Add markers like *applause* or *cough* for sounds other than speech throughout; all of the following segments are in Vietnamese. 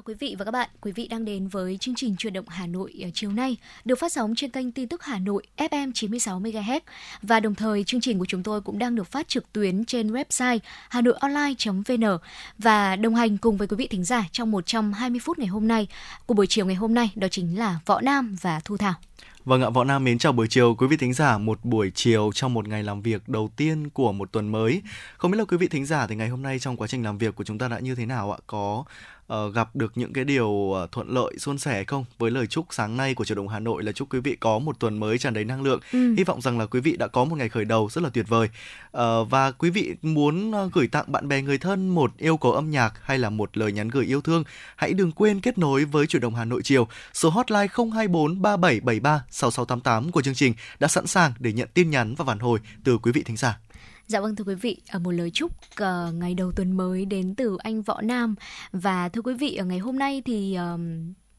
Chào quý vị và các bạn. Quý vị đang đến với chương trình Chuyển động Hà Nội ờ, chiều nay, được phát sóng trên kênh tin tức Hà Nội FM 96 MHz và đồng thời chương trình của chúng tôi cũng đang được phát trực tuyến trên website hanoionline.vn và đồng hành cùng với quý vị thính giả trong 120 phút ngày hôm nay của buổi chiều ngày hôm nay đó chính là Võ Nam và Thu Thảo. Vâng ạ, Võ Nam mến chào buổi chiều quý vị thính giả, một buổi chiều trong một ngày làm việc đầu tiên của một tuần mới. Không biết là quý vị thính giả thì ngày hôm nay trong quá trình làm việc của chúng ta đã như thế nào ạ? Có uh, gặp được những cái điều uh, thuận lợi suôn sẻ không? Với lời chúc sáng nay của chuyển động Hà Nội là chúc quý vị có một tuần mới tràn đầy năng lượng. Ừ. hy vọng rằng là quý vị đã có một ngày khởi đầu rất là tuyệt vời. Uh, và quý vị muốn uh, gửi tặng bạn bè người thân một yêu cầu âm nhạc hay là một lời nhắn gửi yêu thương hãy đừng quên kết nối với chuyển động Hà Nội chiều. Số hotline 024 3773 6688 của chương trình đã sẵn sàng để nhận tin nhắn và phản hồi từ quý vị thính giả Dạ vâng thưa quý vị, ở một lời chúc uh, ngày đầu tuần mới đến từ anh Võ Nam và thưa quý vị ở ngày hôm nay thì uh,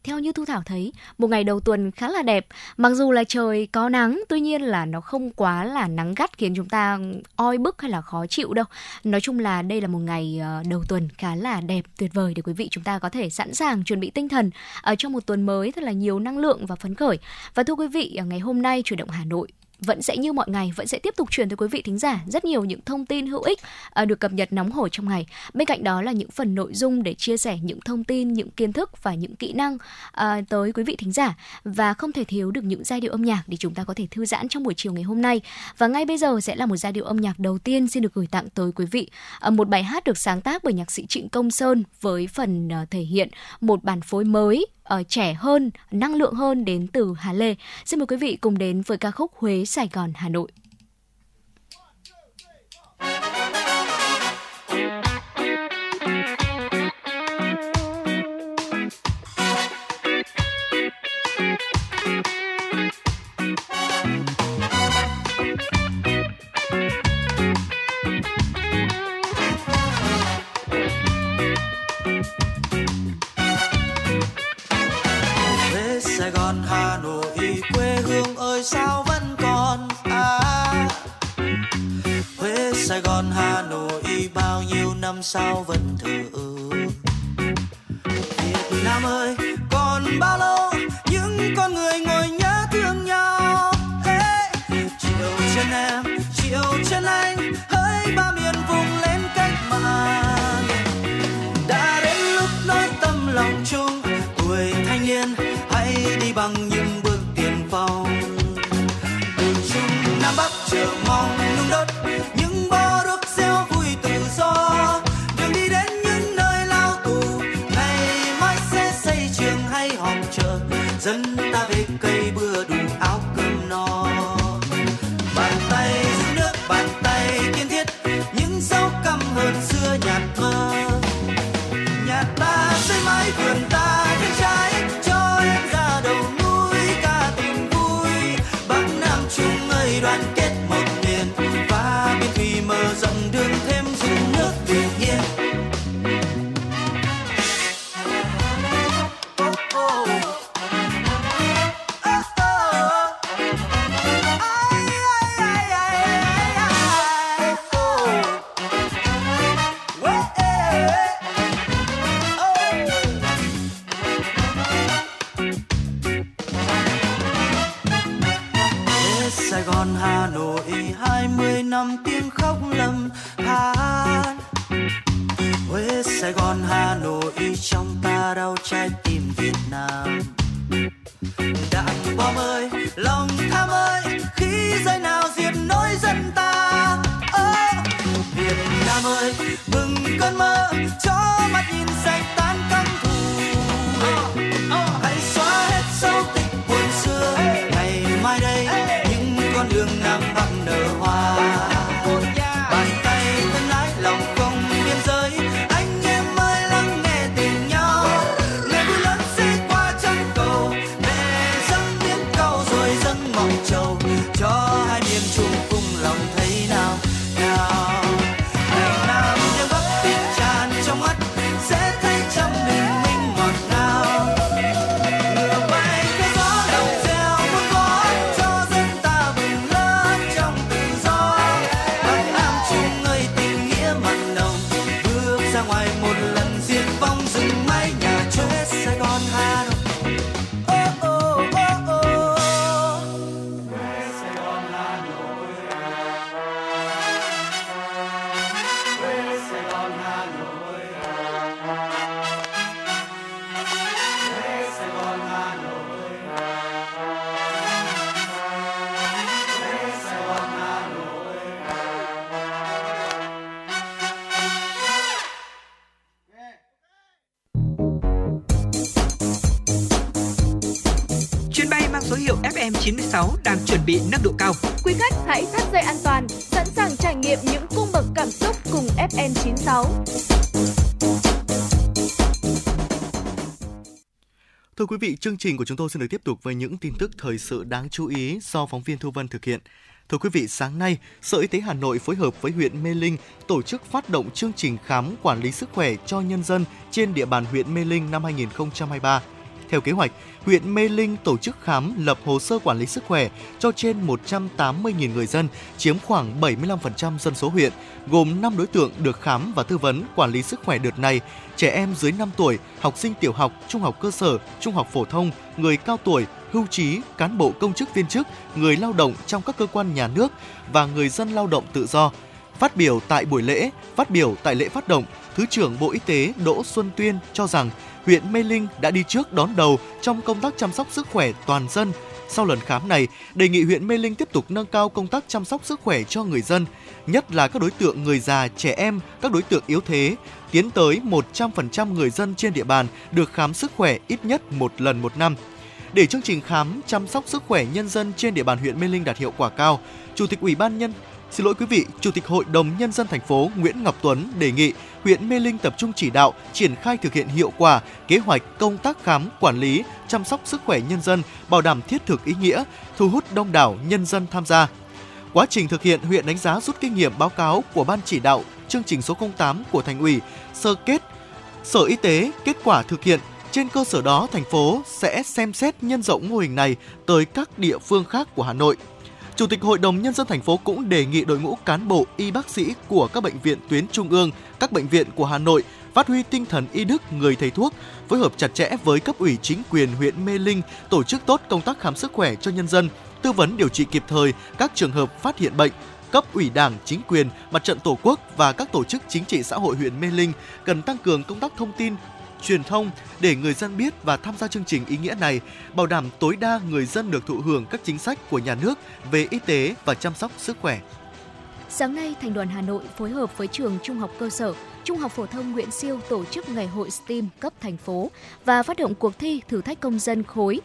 theo như Thu Thảo thấy, một ngày đầu tuần khá là đẹp. Mặc dù là trời có nắng, tuy nhiên là nó không quá là nắng gắt khiến chúng ta oi bức hay là khó chịu đâu. Nói chung là đây là một ngày ờ, đầu tuần khá là đẹp, tuyệt vời để quý vị chúng ta có thể sẵn sàng chuẩn bị tinh thần ờ, ở trong một tuần mới thật là nhiều năng lượng và phấn khởi. Và thưa quý vị, ngày hôm nay chuyển động Hà Nội vẫn sẽ như mọi ngày vẫn sẽ tiếp tục truyền tới quý vị thính giả rất nhiều những thông tin hữu ích uh, được cập nhật nóng hổi trong ngày. Bên cạnh đó là những phần nội dung để chia sẻ những thông tin, những kiến thức và những kỹ năng uh, tới quý vị thính giả và không thể thiếu được những giai điệu âm nhạc để chúng ta có thể thư giãn trong buổi chiều ngày hôm nay. Và ngay bây giờ sẽ là một giai điệu âm nhạc đầu tiên xin được gửi tặng tới quý vị. Uh, một bài hát được sáng tác bởi nhạc sĩ Trịnh Công Sơn với phần uh, thể hiện một bản phối mới uh, trẻ hơn, năng lượng hơn đến từ Hà Lê. Xin mời quý vị cùng đến với ca khúc Huế, Sài Gòn, Hà Nội. Sao vẫn còn à Huế Sài Gòn Hà Nội bao nhiêu năm sau vẫn thờ Việt Nam ơi còn bao lâu những con người ngồi nhớ thương nhau? Hey, chiều chân em chiều chân anh hỡi ba miền vùng chương trình của chúng tôi xin được tiếp tục với những tin tức thời sự đáng chú ý do phóng viên Thu Vân thực hiện. Thưa quý vị, sáng nay, Sở Y tế Hà Nội phối hợp với huyện Mê Linh tổ chức phát động chương trình khám quản lý sức khỏe cho nhân dân trên địa bàn huyện Mê Linh năm 2023. Theo kế hoạch, huyện Mê Linh tổ chức khám lập hồ sơ quản lý sức khỏe cho trên 180.000 người dân, chiếm khoảng 75% dân số huyện, gồm 5 đối tượng được khám và tư vấn quản lý sức khỏe đợt này: trẻ em dưới 5 tuổi, học sinh tiểu học, trung học cơ sở, trung học phổ thông, người cao tuổi, hưu trí, cán bộ công chức viên chức, người lao động trong các cơ quan nhà nước và người dân lao động tự do. Phát biểu tại buổi lễ, phát biểu tại lễ phát động, Thứ trưởng Bộ Y tế Đỗ Xuân Tuyên cho rằng huyện Mê Linh đã đi trước đón đầu trong công tác chăm sóc sức khỏe toàn dân. Sau lần khám này, đề nghị huyện Mê Linh tiếp tục nâng cao công tác chăm sóc sức khỏe cho người dân, nhất là các đối tượng người già, trẻ em, các đối tượng yếu thế, tiến tới 100% người dân trên địa bàn được khám sức khỏe ít nhất một lần một năm. Để chương trình khám chăm sóc sức khỏe nhân dân trên địa bàn huyện Mê Linh đạt hiệu quả cao, Chủ tịch Ủy ban nhân Xin lỗi quý vị, Chủ tịch Hội đồng Nhân dân thành phố Nguyễn Ngọc Tuấn đề nghị huyện Mê Linh tập trung chỉ đạo triển khai thực hiện hiệu quả kế hoạch công tác khám, quản lý, chăm sóc sức khỏe nhân dân, bảo đảm thiết thực ý nghĩa, thu hút đông đảo nhân dân tham gia. Quá trình thực hiện, huyện đánh giá rút kinh nghiệm báo cáo của Ban chỉ đạo chương trình số 08 của Thành ủy, sơ kết Sở Y tế kết quả thực hiện trên cơ sở đó, thành phố sẽ xem xét nhân rộng mô hình này tới các địa phương khác của Hà Nội. Chủ tịch Hội đồng Nhân dân thành phố cũng đề nghị đội ngũ cán bộ, y bác sĩ của các bệnh viện tuyến trung ương, các bệnh viện của Hà Nội phát huy tinh thần y đức người thầy thuốc, phối hợp chặt chẽ với cấp ủy chính quyền huyện Mê Linh tổ chức tốt công tác khám sức khỏe cho nhân dân, tư vấn điều trị kịp thời các trường hợp phát hiện bệnh, cấp ủy Đảng, chính quyền, mặt trận Tổ quốc và các tổ chức chính trị xã hội huyện Mê Linh cần tăng cường công tác thông tin, truyền thông để người dân biết và tham gia chương trình ý nghĩa này, bảo đảm tối đa người dân được thụ hưởng các chính sách của nhà nước về y tế và chăm sóc sức khỏe. Sáng nay, Thành đoàn Hà Nội phối hợp với trường Trung học cơ sở, Trung học phổ thông Nguyễn Siêu tổ chức Ngày hội STEAM cấp thành phố và phát động cuộc thi thử thách công dân khối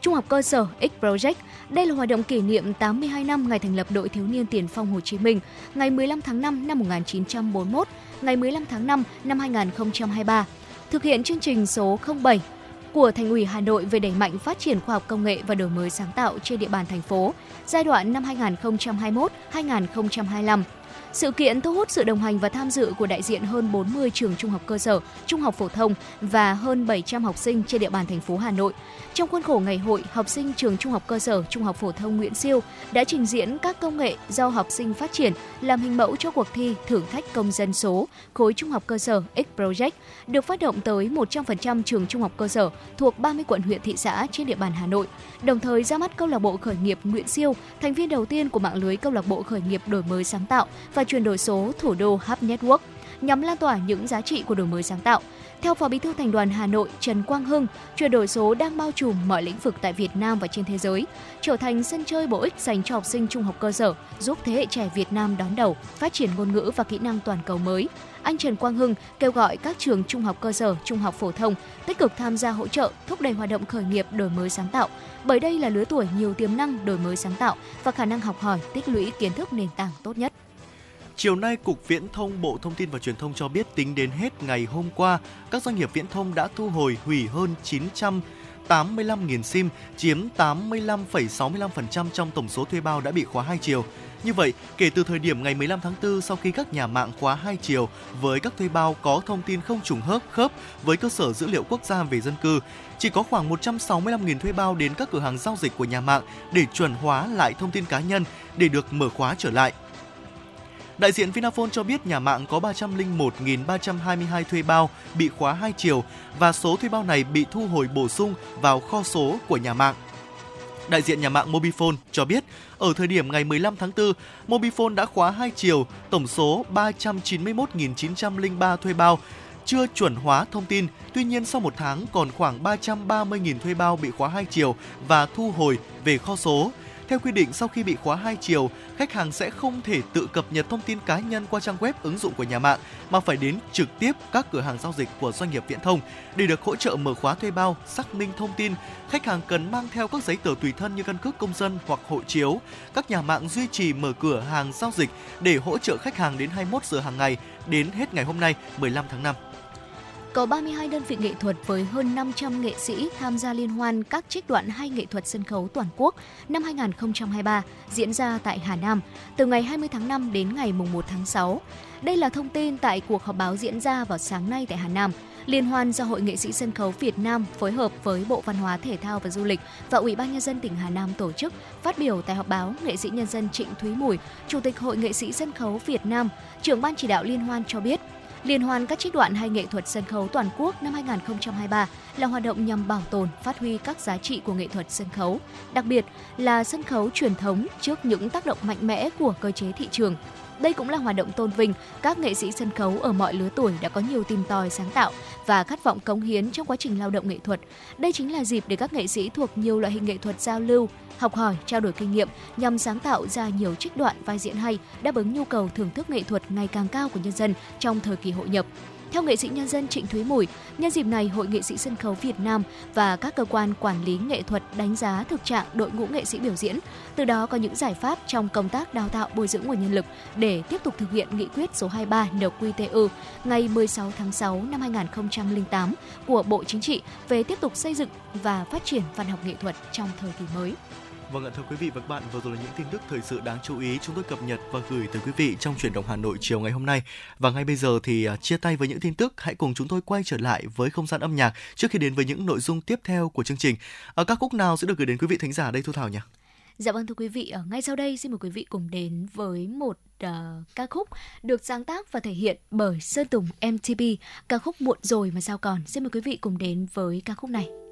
Trung học cơ sở X Project. Đây là hoạt động kỷ niệm 82 năm ngày thành lập đội thiếu niên tiền phong Hồ Chí Minh, ngày 15 tháng 5 năm 1941, ngày 15 tháng 5 năm 2023. Thực hiện chương trình số 07 của Thành ủy Hà Nội về đẩy mạnh phát triển khoa học công nghệ và đổi mới sáng tạo trên địa bàn thành phố giai đoạn năm 2021-2025. Sự kiện thu hút sự đồng hành và tham dự của đại diện hơn 40 trường trung học cơ sở, trung học phổ thông và hơn 700 học sinh trên địa bàn thành phố Hà Nội. Trong khuôn khổ ngày hội, học sinh trường trung học cơ sở, trung học phổ thông Nguyễn Siêu đã trình diễn các công nghệ do học sinh phát triển làm hình mẫu cho cuộc thi thử thách công dân số khối trung học cơ sở X Project được phát động tới 100% trường trung học cơ sở thuộc 30 quận huyện thị xã trên địa bàn Hà Nội. Đồng thời ra mắt câu lạc bộ khởi nghiệp Nguyễn Siêu, thành viên đầu tiên của mạng lưới câu lạc bộ khởi nghiệp đổi mới sáng tạo và chuyển đổi số thủ đô Hub Network nhằm lan tỏa những giá trị của đổi mới sáng tạo. Theo Phó Bí thư Thành đoàn Hà Nội Trần Quang Hưng, chuyển đổi số đang bao trùm mọi lĩnh vực tại Việt Nam và trên thế giới, trở thành sân chơi bổ ích dành cho học sinh trung học cơ sở, giúp thế hệ trẻ Việt Nam đón đầu, phát triển ngôn ngữ và kỹ năng toàn cầu mới. Anh Trần Quang Hưng kêu gọi các trường trung học cơ sở, trung học phổ thông tích cực tham gia hỗ trợ, thúc đẩy hoạt động khởi nghiệp đổi mới sáng tạo, bởi đây là lứa tuổi nhiều tiềm năng đổi mới sáng tạo và khả năng học hỏi, tích lũy kiến thức nền tảng tốt nhất. Chiều nay, Cục Viễn thông Bộ Thông tin và Truyền thông cho biết tính đến hết ngày hôm qua, các doanh nghiệp viễn thông đã thu hồi hủy hơn 985.000 SIM, chiếm 85,65% trong tổng số thuê bao đã bị khóa hai chiều. Như vậy, kể từ thời điểm ngày 15 tháng 4 sau khi các nhà mạng khóa hai chiều với các thuê bao có thông tin không trùng khớp khớp với cơ sở dữ liệu quốc gia về dân cư, chỉ có khoảng 165.000 thuê bao đến các cửa hàng giao dịch của nhà mạng để chuẩn hóa lại thông tin cá nhân để được mở khóa trở lại. Đại diện Vinaphone cho biết nhà mạng có 301.322 thuê bao bị khóa hai chiều và số thuê bao này bị thu hồi bổ sung vào kho số của nhà mạng. Đại diện nhà mạng Mobifone cho biết, ở thời điểm ngày 15 tháng 4, Mobifone đã khóa hai chiều tổng số 391.903 thuê bao chưa chuẩn hóa thông tin. Tuy nhiên sau một tháng còn khoảng 330.000 thuê bao bị khóa hai chiều và thu hồi về kho số. Theo quy định, sau khi bị khóa hai chiều, khách hàng sẽ không thể tự cập nhật thông tin cá nhân qua trang web ứng dụng của nhà mạng mà phải đến trực tiếp các cửa hàng giao dịch của doanh nghiệp viễn thông để được hỗ trợ mở khóa thuê bao, xác minh thông tin. Khách hàng cần mang theo các giấy tờ tùy thân như căn cước công dân hoặc hộ chiếu. Các nhà mạng duy trì mở cửa hàng giao dịch để hỗ trợ khách hàng đến 21 giờ hàng ngày đến hết ngày hôm nay 15 tháng 5 có 32 đơn vị nghệ thuật với hơn 500 nghệ sĩ tham gia liên hoan các trích đoạn hay nghệ thuật sân khấu toàn quốc năm 2023 diễn ra tại Hà Nam từ ngày 20 tháng 5 đến ngày 1 tháng 6. Đây là thông tin tại cuộc họp báo diễn ra vào sáng nay tại Hà Nam. Liên hoan do Hội nghệ sĩ sân khấu Việt Nam phối hợp với Bộ Văn hóa Thể thao và Du lịch và Ủy ban nhân dân tỉnh Hà Nam tổ chức. Phát biểu tại họp báo, nghệ sĩ nhân dân Trịnh Thúy Mùi, Chủ tịch Hội nghệ sĩ sân khấu Việt Nam, trưởng ban chỉ đạo liên hoan cho biết, Liên hoan các trích đoạn hay nghệ thuật sân khấu toàn quốc năm 2023 là hoạt động nhằm bảo tồn, phát huy các giá trị của nghệ thuật sân khấu, đặc biệt là sân khấu truyền thống trước những tác động mạnh mẽ của cơ chế thị trường. Đây cũng là hoạt động tôn vinh các nghệ sĩ sân khấu ở mọi lứa tuổi đã có nhiều tìm tòi sáng tạo và khát vọng cống hiến trong quá trình lao động nghệ thuật. Đây chính là dịp để các nghệ sĩ thuộc nhiều loại hình nghệ thuật giao lưu, học hỏi, trao đổi kinh nghiệm nhằm sáng tạo ra nhiều trích đoạn vai diễn hay, đáp ứng nhu cầu thưởng thức nghệ thuật ngày càng cao của nhân dân trong thời kỳ hội nhập. Theo nghệ sĩ nhân dân Trịnh Thúy Mùi, nhân dịp này Hội nghệ sĩ sân khấu Việt Nam và các cơ quan quản lý nghệ thuật đánh giá thực trạng đội ngũ nghệ sĩ biểu diễn, từ đó có những giải pháp trong công tác đào tạo bồi dưỡng nguồn nhân lực để tiếp tục thực hiện nghị quyết số 23 NQTU ngày 16 tháng 6 năm 2008 của Bộ Chính trị về tiếp tục xây dựng và phát triển văn học nghệ thuật trong thời kỳ mới. Vâng ạ thưa quý vị và các bạn, vừa rồi là những tin tức thời sự đáng chú ý chúng tôi cập nhật và gửi tới quý vị trong chuyển động Hà Nội chiều ngày hôm nay. Và ngay bây giờ thì à, chia tay với những tin tức, hãy cùng chúng tôi quay trở lại với không gian âm nhạc trước khi đến với những nội dung tiếp theo của chương trình. Ở các khúc nào sẽ được gửi đến quý vị thính giả đây Thu Thảo nhỉ? Dạ vâng thưa quý vị, ở ngay sau đây xin mời quý vị cùng đến với một uh, ca khúc được sáng tác và thể hiện bởi Sơn Tùng MTP, ca khúc muộn rồi mà sao còn. Xin mời quý vị cùng đến với ca khúc này.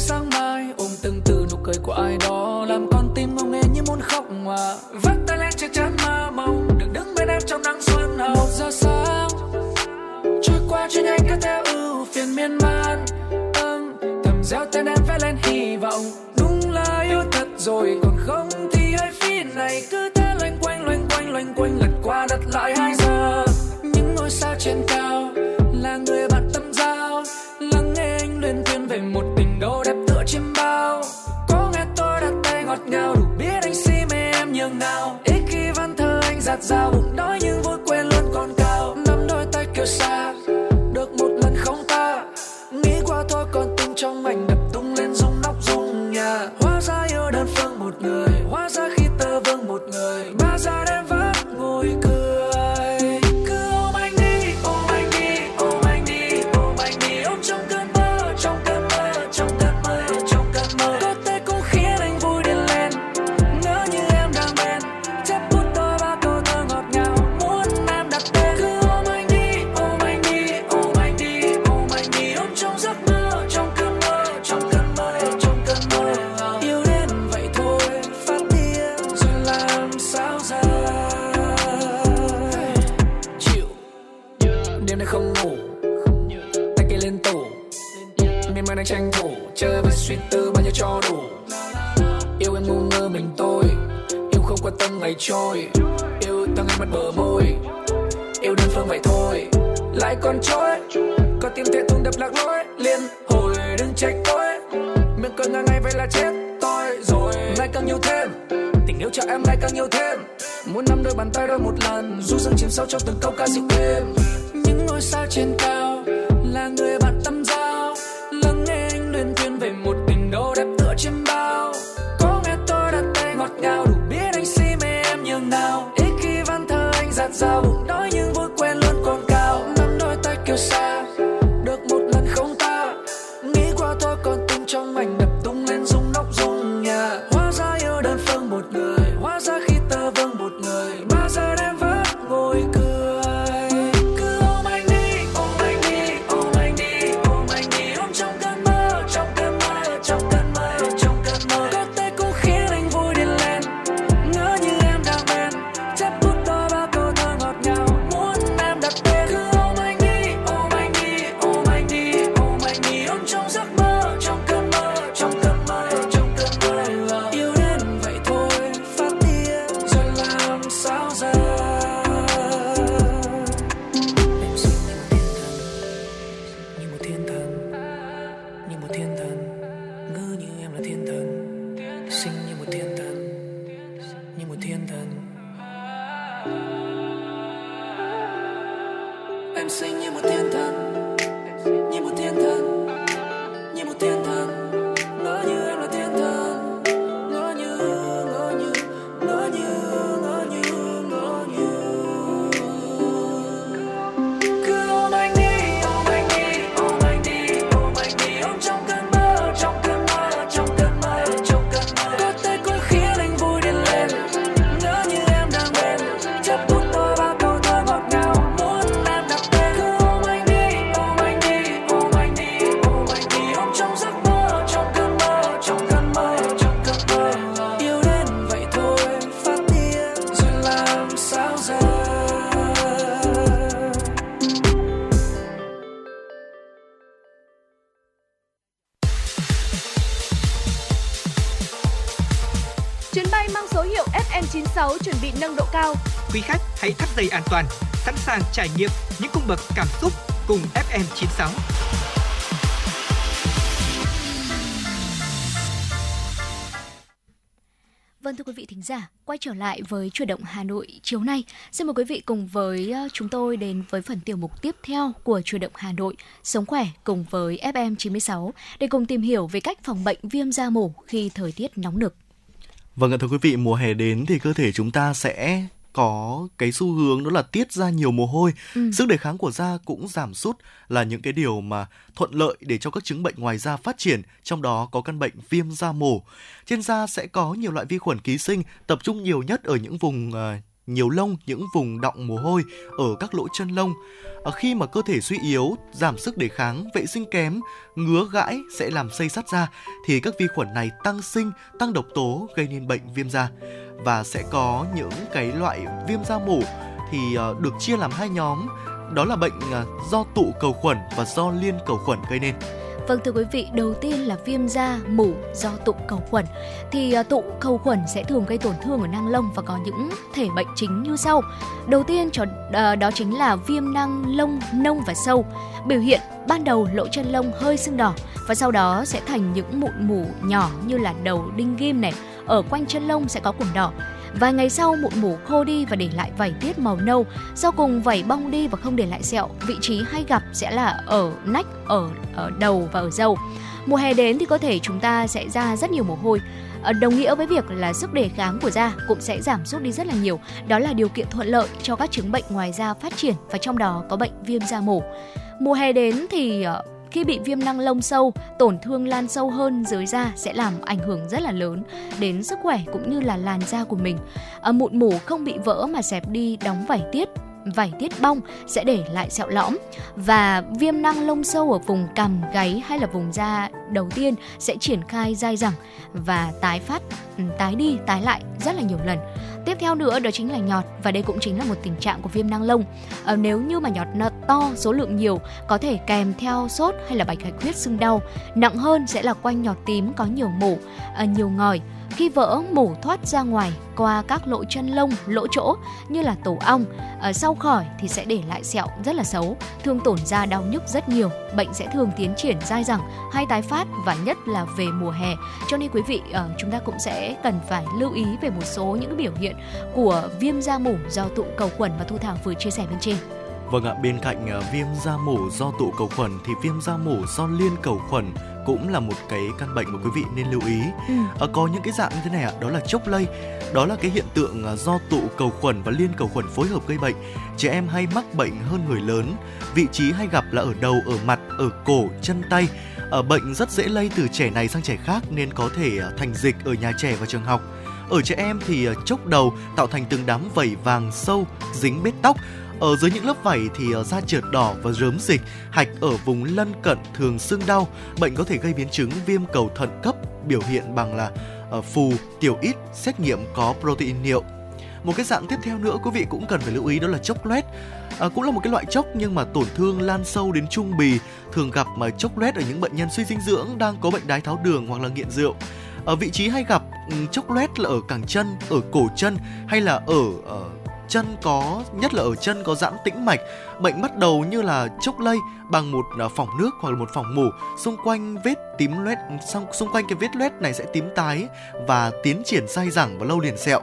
Chăn chọc đơn lại còn trôi. Có tim thể thùng đập lạc lối, liên hồi đừng trách tôi. Miệng cười ngang ngày vậy là chết tôi rồi. Ngày càng nhiều thêm, tình yêu cho em ngày càng nhiều thêm. Muốn nắm đôi bàn tay đôi một lần, du dương chìm sâu trong từng câu ca dịu êm. Những ngôi sao trên cao là người bạn trải nghiệm những cung bậc cảm xúc cùng FM96. Vâng thưa quý vị thính giả, quay trở lại với chuyển động Hà Nội chiều nay. Xin mời quý vị cùng với ờ, chúng tôi đến với phần tiểu mục tiếp theo của chuyển động Hà Nội, Sống khỏe cùng với FM 96 để cùng tìm hiểu về cách phòng bệnh viêm da mổ khi thời tiết nóng nực. Vâng ạ thưa quý vị, mùa hè đến thì cơ thể chúng ta sẽ có cái xu hướng đó là tiết ra nhiều mồ hôi, Ừ. sức đề kháng của da cũng giảm sút là những cái điều mà thuận lợi để cho các chứng bệnh ngoài da phát triển, trong đó có căn bệnh viêm da mổ. Trên da sẽ có nhiều loại vi khuẩn ký sinh tập trung nhiều nhất ở những vùng ờ, nhiều lông, những vùng đọng mồ hôi ở các lỗ chân lông. Ở khi mà cơ thể suy yếu, giảm sức đề kháng, vệ sinh kém, ngứa gãi sẽ làm xây sắt da thì các vi khuẩn này tăng sinh, tăng độc tố gây nên bệnh viêm da và sẽ có những cái loại viêm da mủ thì ờ, được chia làm hai nhóm đó là bệnh ờ, do tụ cầu khuẩn và do liên cầu khuẩn gây nên. Vâng thưa quý vị, đầu tiên là viêm da mủ do tụ cầu khuẩn. Thì ờ, tụ cầu khuẩn sẽ thường gây tổn thương ở nang lông và có những thể bệnh chính như sau. Đầu tiên đó chính là viêm nang lông nông và sâu. Biểu hiện ban đầu lỗ chân lông hơi sưng đỏ và sau đó sẽ thành những mụn mủ nhỏ như là đầu đinh ghim này, ở quanh chân lông sẽ có quầng đỏ. Vài ngày sau mụn mủ khô đi và để lại vảy tiết màu nâu, sau cùng vảy bong đi và không để lại sẹo. Vị trí hay gặp sẽ là ở nách, ở ở đầu và ở râu. Mùa hè đến thì có thể chúng ta sẽ ra rất nhiều mồ hôi. Ờ, đồng nghĩa với việc là sức đề kháng của da cũng sẽ giảm sút đi rất là nhiều. Đó là điều kiện thuận lợi cho các chứng bệnh ngoài da phát triển và trong đó có bệnh viêm da mổ. Mùa hè đến thì ờ, khi bị viêm năng lông sâu, tổn thương lan sâu hơn dưới da sẽ làm ảnh hưởng rất là lớn đến sức khỏe cũng như là làn da của mình. À, mụn mủ không bị vỡ mà xẹp đi đóng vảy tiết vảy tiết bong sẽ để lại sẹo lõm và viêm năng lông sâu ở vùng cằm, gáy hay là vùng da đầu tiên sẽ triển khai dai dẳng và tái phát, ừ, tái đi, tái lại rất là nhiều lần. Tiếp theo nữa đó chính là nhọt và đây cũng chính là một tình trạng của viêm năng lông. à, nếu như mà nhọt nó to, số lượng nhiều có thể kèm theo sốt hay là bạch hạch huyết sưng đau. Nặng hơn sẽ là quanh nhọt tím có nhiều mủ, à, ờ, nhiều ngòi khi vỡ, mủ thoát ra ngoài qua các lỗ chân lông, lỗ chỗ như là tổ ong. Ở sau khỏi thì sẽ để lại sẹo rất là xấu, thường tổn da đau nhức rất nhiều. Bệnh sẽ thường tiến triển dai dẳng hay tái phát và nhất là về mùa hè. Cho nên quý vị ờ, chúng ta cũng sẽ cần phải lưu ý về một số những biểu hiện của viêm da mủ do tụ cầu khuẩn mà Thu Thảo vừa chia sẻ bên trên. Vâng ạ, bên cạnh ờ, viêm da mủ do tụ cầu khuẩn thì viêm da mủ do liên cầu khuẩn cũng là một cái căn bệnh mà quý vị nên lưu ý. Ừ. À, có những cái dạng như thế này ạ, đó là chốc lây. Đó là cái hiện tượng ờ, do tụ cầu khuẩn và liên cầu khuẩn phối hợp gây bệnh. Trẻ em hay mắc bệnh hơn người lớn. Vị trí hay gặp là ở đầu, ở mặt, ở cổ, chân tay. Ở bệnh rất dễ lây từ trẻ này sang trẻ khác nên có thể thành dịch ở nhà trẻ và trường học. Ở trẻ em thì chốc đầu tạo thành từng đám vảy vàng sâu dính bết tóc ở dưới những lớp vảy thì ờ, da trượt đỏ và rớm dịch, hạch ở vùng lân cận thường sưng đau. Bệnh có thể gây biến chứng viêm cầu thận cấp, biểu hiện bằng là ờ, phù, tiểu ít, xét nghiệm có protein niệu. Một cái dạng tiếp theo nữa quý vị cũng cần phải lưu ý đó là chốc loét. À, cũng là một cái loại chốc nhưng mà tổn thương lan sâu đến trung bì, thường gặp mà chốc loét ở những bệnh nhân suy dinh dưỡng đang có bệnh đái tháo đường hoặc là nghiện rượu. Ở vị trí hay gặp ừ, chốc loét là ở cẳng chân, ở cổ chân hay là ở, ở chân có, nhất là ở chân có giãn tĩnh mạch, bệnh bắt đầu như là chốc lây bằng một à, phòng nước hoặc là một phòng mủ xung quanh vết tím loét xung quanh cái vết loét này sẽ tím tái và tiến triển dai dẳng và lâu liền sẹo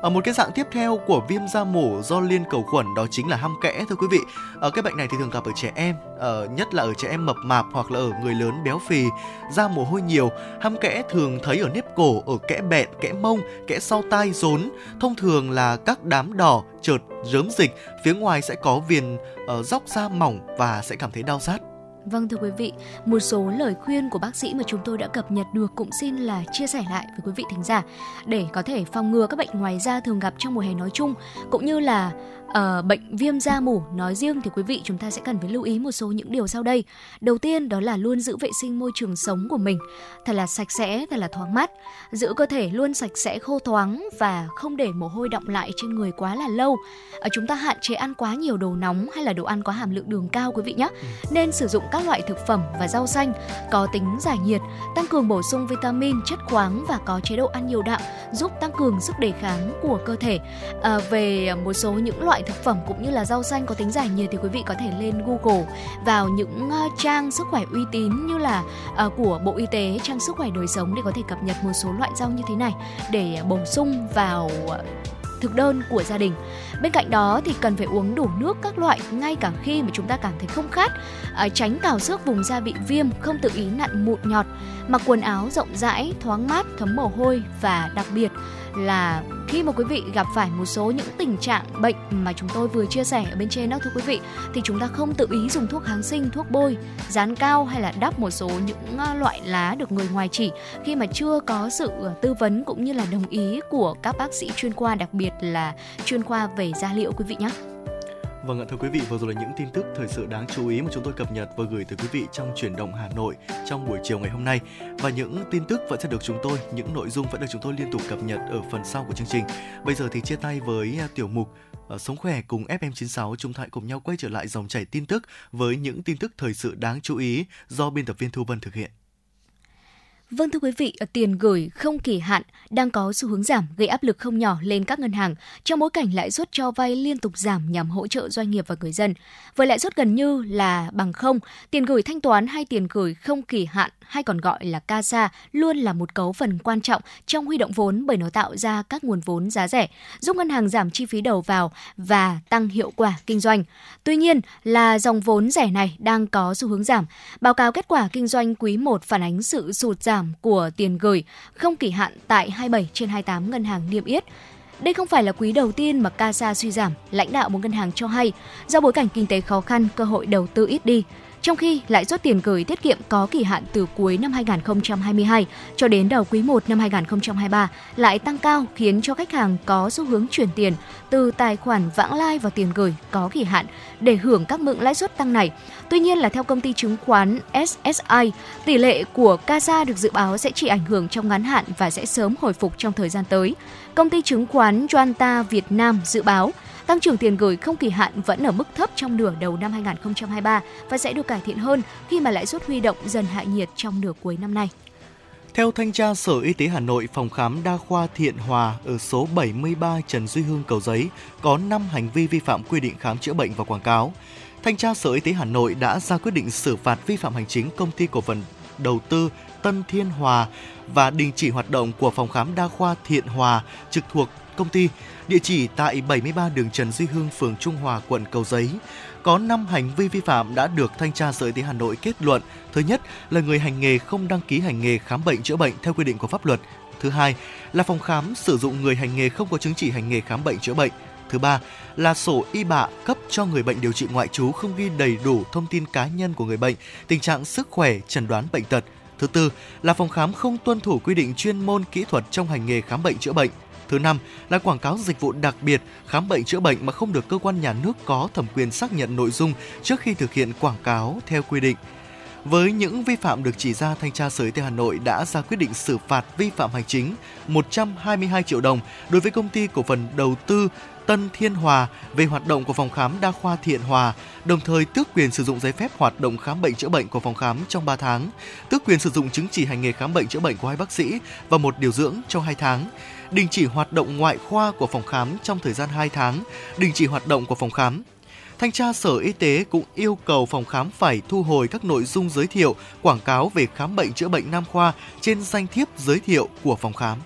ở một cái dạng tiếp theo của viêm da mổ do liên cầu khuẩn đó chính là hăm kẽ thưa quý vị. Ở cái bệnh này thì thường gặp ở trẻ em, ở nhất là ở trẻ em mập mạp hoặc là ở người lớn béo phì, da mồ hôi nhiều. Hăm kẽ thường thấy ở nếp cổ, ở kẽ bẹn, kẽ mông, kẽ sau tai rốn. Thông thường là các đám đỏ, chợt, rớm dịch, phía ngoài sẽ có viền uh, dóc da mỏng và sẽ cảm thấy đau rát. Vâng thưa quý vị, một số lời khuyên của bác sĩ mà chúng tôi đã cập nhật được cũng xin là chia sẻ lại với quý vị thính giả. Để có thể phòng ngừa các bệnh ngoài da thường gặp trong mùa hè nói chung cũng như là uh, bệnh viêm da mủ nói riêng thì quý vị chúng ta sẽ cần phải lưu ý một số những điều sau đây. Đầu tiên đó là luôn giữ vệ sinh môi trường sống của mình thật là sạch sẽ, thật là thoáng mát, giữ cơ thể luôn sạch sẽ khô thoáng và không để mồ hôi đọng lại trên người quá là lâu. Uh, chúng ta hạn chế ăn quá nhiều đồ nóng hay là đồ ăn có hàm lượng đường cao quý vị nhé. Nên sử dụng các loại thực phẩm và rau xanh có tính giải nhiệt, tăng cường bổ sung vitamin, chất khoáng và có chế độ ăn nhiều đạm giúp tăng cường sức đề kháng của cơ thể. À, về một số những loại thực phẩm cũng như là rau xanh có tính giải nhiệt thì quý vị có thể lên Google vào những ờ, trang sức khỏe uy tín như là uh, của Bộ Y tế, trang sức khỏe đời sống để có thể cập nhật một số loại rau như thế này để ờ, bổ sung vào thực đơn của gia đình. Bên cạnh đó thì cần phải uống đủ nước các loại ngay cả khi mà chúng ta cảm thấy không khát, à, tránh cào xước vùng da bị viêm, không tự ý nặn mụn nhọt, mặc quần áo rộng rãi, thoáng mát, thấm mồ hôi và đặc biệt là khi mà quý vị gặp phải một số những tình trạng bệnh mà chúng tôi vừa chia sẻ ở bên trên đó thưa quý vị thì chúng ta không tự ý dùng thuốc kháng sinh, thuốc bôi, dán cao hay là đắp một số những ờ, loại lá được người ngoài chỉ khi mà chưa có sự ờ, tư vấn cũng như là đồng ý của các bác sĩ chuyên khoa đặc biệt là chuyên khoa về da liễu quý vị nhé. Vâng ạ thưa quý vị, vừa rồi là những tin tức thời sự đáng chú ý mà chúng tôi cập nhật và gửi tới quý vị trong chuyển động Hà Nội trong buổi chiều ngày hôm nay. Và những tin tức vẫn sẽ được chúng tôi, những nội dung vẫn được chúng tôi liên tục cập nhật ở phần sau của chương trình. Bây giờ thì chia tay với à, tiểu mục à, Sống khỏe cùng FM96 chúng ta cùng nhau quay trở lại dòng chảy tin tức với những tin tức thời sự đáng chú ý do biên tập viên Thu Vân thực hiện. Vâng thưa quý vị, tiền gửi không kỳ hạn đang có xu hướng giảm gây áp lực không nhỏ lên các ngân hàng trong bối cảnh lãi suất cho vay liên tục giảm nhằm hỗ trợ doanh nghiệp và người dân. Với lãi suất gần như là bằng không, tiền gửi thanh toán hay tiền gửi không kỳ hạn hay còn gọi là CASA luôn là một cấu phần quan trọng trong huy động vốn bởi nó tạo ra các nguồn vốn giá rẻ, giúp ngân hàng giảm chi phí đầu vào và tăng hiệu quả kinh doanh. Tuy nhiên là dòng vốn rẻ này đang có xu hướng giảm. Báo cáo kết quả kinh doanh quý 1 phản ánh sự sụt giảm của tiền gửi không kỳ hạn tại 27 trên 28 ngân hàng niêm yết. Đây không phải là quý đầu tiên mà CASA suy giảm, lãnh đạo một ngân hàng cho hay, do bối cảnh kinh tế khó khăn, cơ hội đầu tư ít đi. Trong khi lãi suất tiền gửi tiết kiệm có kỳ hạn từ cuối năm 2022 cho đến đầu quý 1 năm 2023 lại tăng cao khiến cho khách hàng có xu hướng chuyển tiền từ tài khoản vãng lai vào tiền gửi có kỳ hạn để hưởng các mức lãi suất tăng này. Tuy nhiên là theo công ty chứng khoán SSI, tỷ lệ của CASA được dự báo sẽ chỉ ảnh hưởng trong ngắn hạn và sẽ sớm hồi phục trong thời gian tới. Công ty chứng khoán Joanta Việt Nam dự báo Tăng trưởng tiền gửi không kỳ hạn vẫn ở mức thấp trong nửa đầu năm 2023 và sẽ được cải thiện hơn khi mà lãi suất huy động dần hạ nhiệt trong nửa cuối năm nay. Theo thanh tra Sở Y tế Hà Nội, phòng khám đa khoa Thiện Hòa ở số 73 Trần Duy Hưng Cầu Giấy có 5 hành vi vi phạm quy định khám chữa bệnh và quảng cáo. Thanh tra Sở Y tế Hà Nội đã ra quyết định xử phạt vi phạm hành chính công ty cổ phần đầu tư Tân Thiên Hòa và đình chỉ hoạt động của phòng khám đa khoa Thiện Hòa trực thuộc công ty, địa chỉ tại 73 đường Trần Duy Hưng, phường Trung Hòa, quận Cầu Giấy. Có 5 hành vi vi phạm đã được thanh tra Sở Y tế Hà Nội kết luận. Thứ nhất là người hành nghề không đăng ký hành nghề khám bệnh chữa bệnh theo quy định của pháp luật. Thứ hai là phòng khám sử dụng người hành nghề không có chứng chỉ hành nghề khám bệnh chữa bệnh. Thứ ba là sổ y bạ cấp cho người bệnh điều trị ngoại trú không ghi đầy đủ thông tin cá nhân của người bệnh, tình trạng sức khỏe, chẩn đoán bệnh tật. Thứ tư là phòng khám không tuân thủ quy định chuyên môn kỹ thuật trong hành nghề khám bệnh chữa bệnh. Thứ năm là quảng cáo dịch vụ đặc biệt khám bệnh chữa bệnh mà không được cơ quan nhà nước có thẩm quyền xác nhận nội dung trước khi thực hiện quảng cáo theo quy định. Với những vi phạm được chỉ ra, Thanh tra Sở Y tế Hà Nội đã ra quyết định xử phạt vi phạm hành chính 122 triệu đồng đối với công ty cổ phần đầu tư Tân Thiên Hòa về hoạt động của phòng khám đa khoa Thiện Hòa, đồng thời tước quyền sử dụng giấy phép hoạt động khám bệnh chữa bệnh của phòng khám trong 3 tháng, tước quyền sử dụng chứng chỉ hành nghề khám bệnh chữa bệnh của hai bác sĩ và một điều dưỡng trong 2 tháng, đình chỉ hoạt động ngoại khoa của phòng khám trong thời gian 2 tháng, đình chỉ hoạt động của phòng khám Thanh tra Sở Y tế cũng yêu cầu phòng khám phải thu hồi các nội dung giới thiệu, quảng cáo về khám bệnh chữa bệnh nam khoa trên danh thiếp giới thiệu của phòng khám.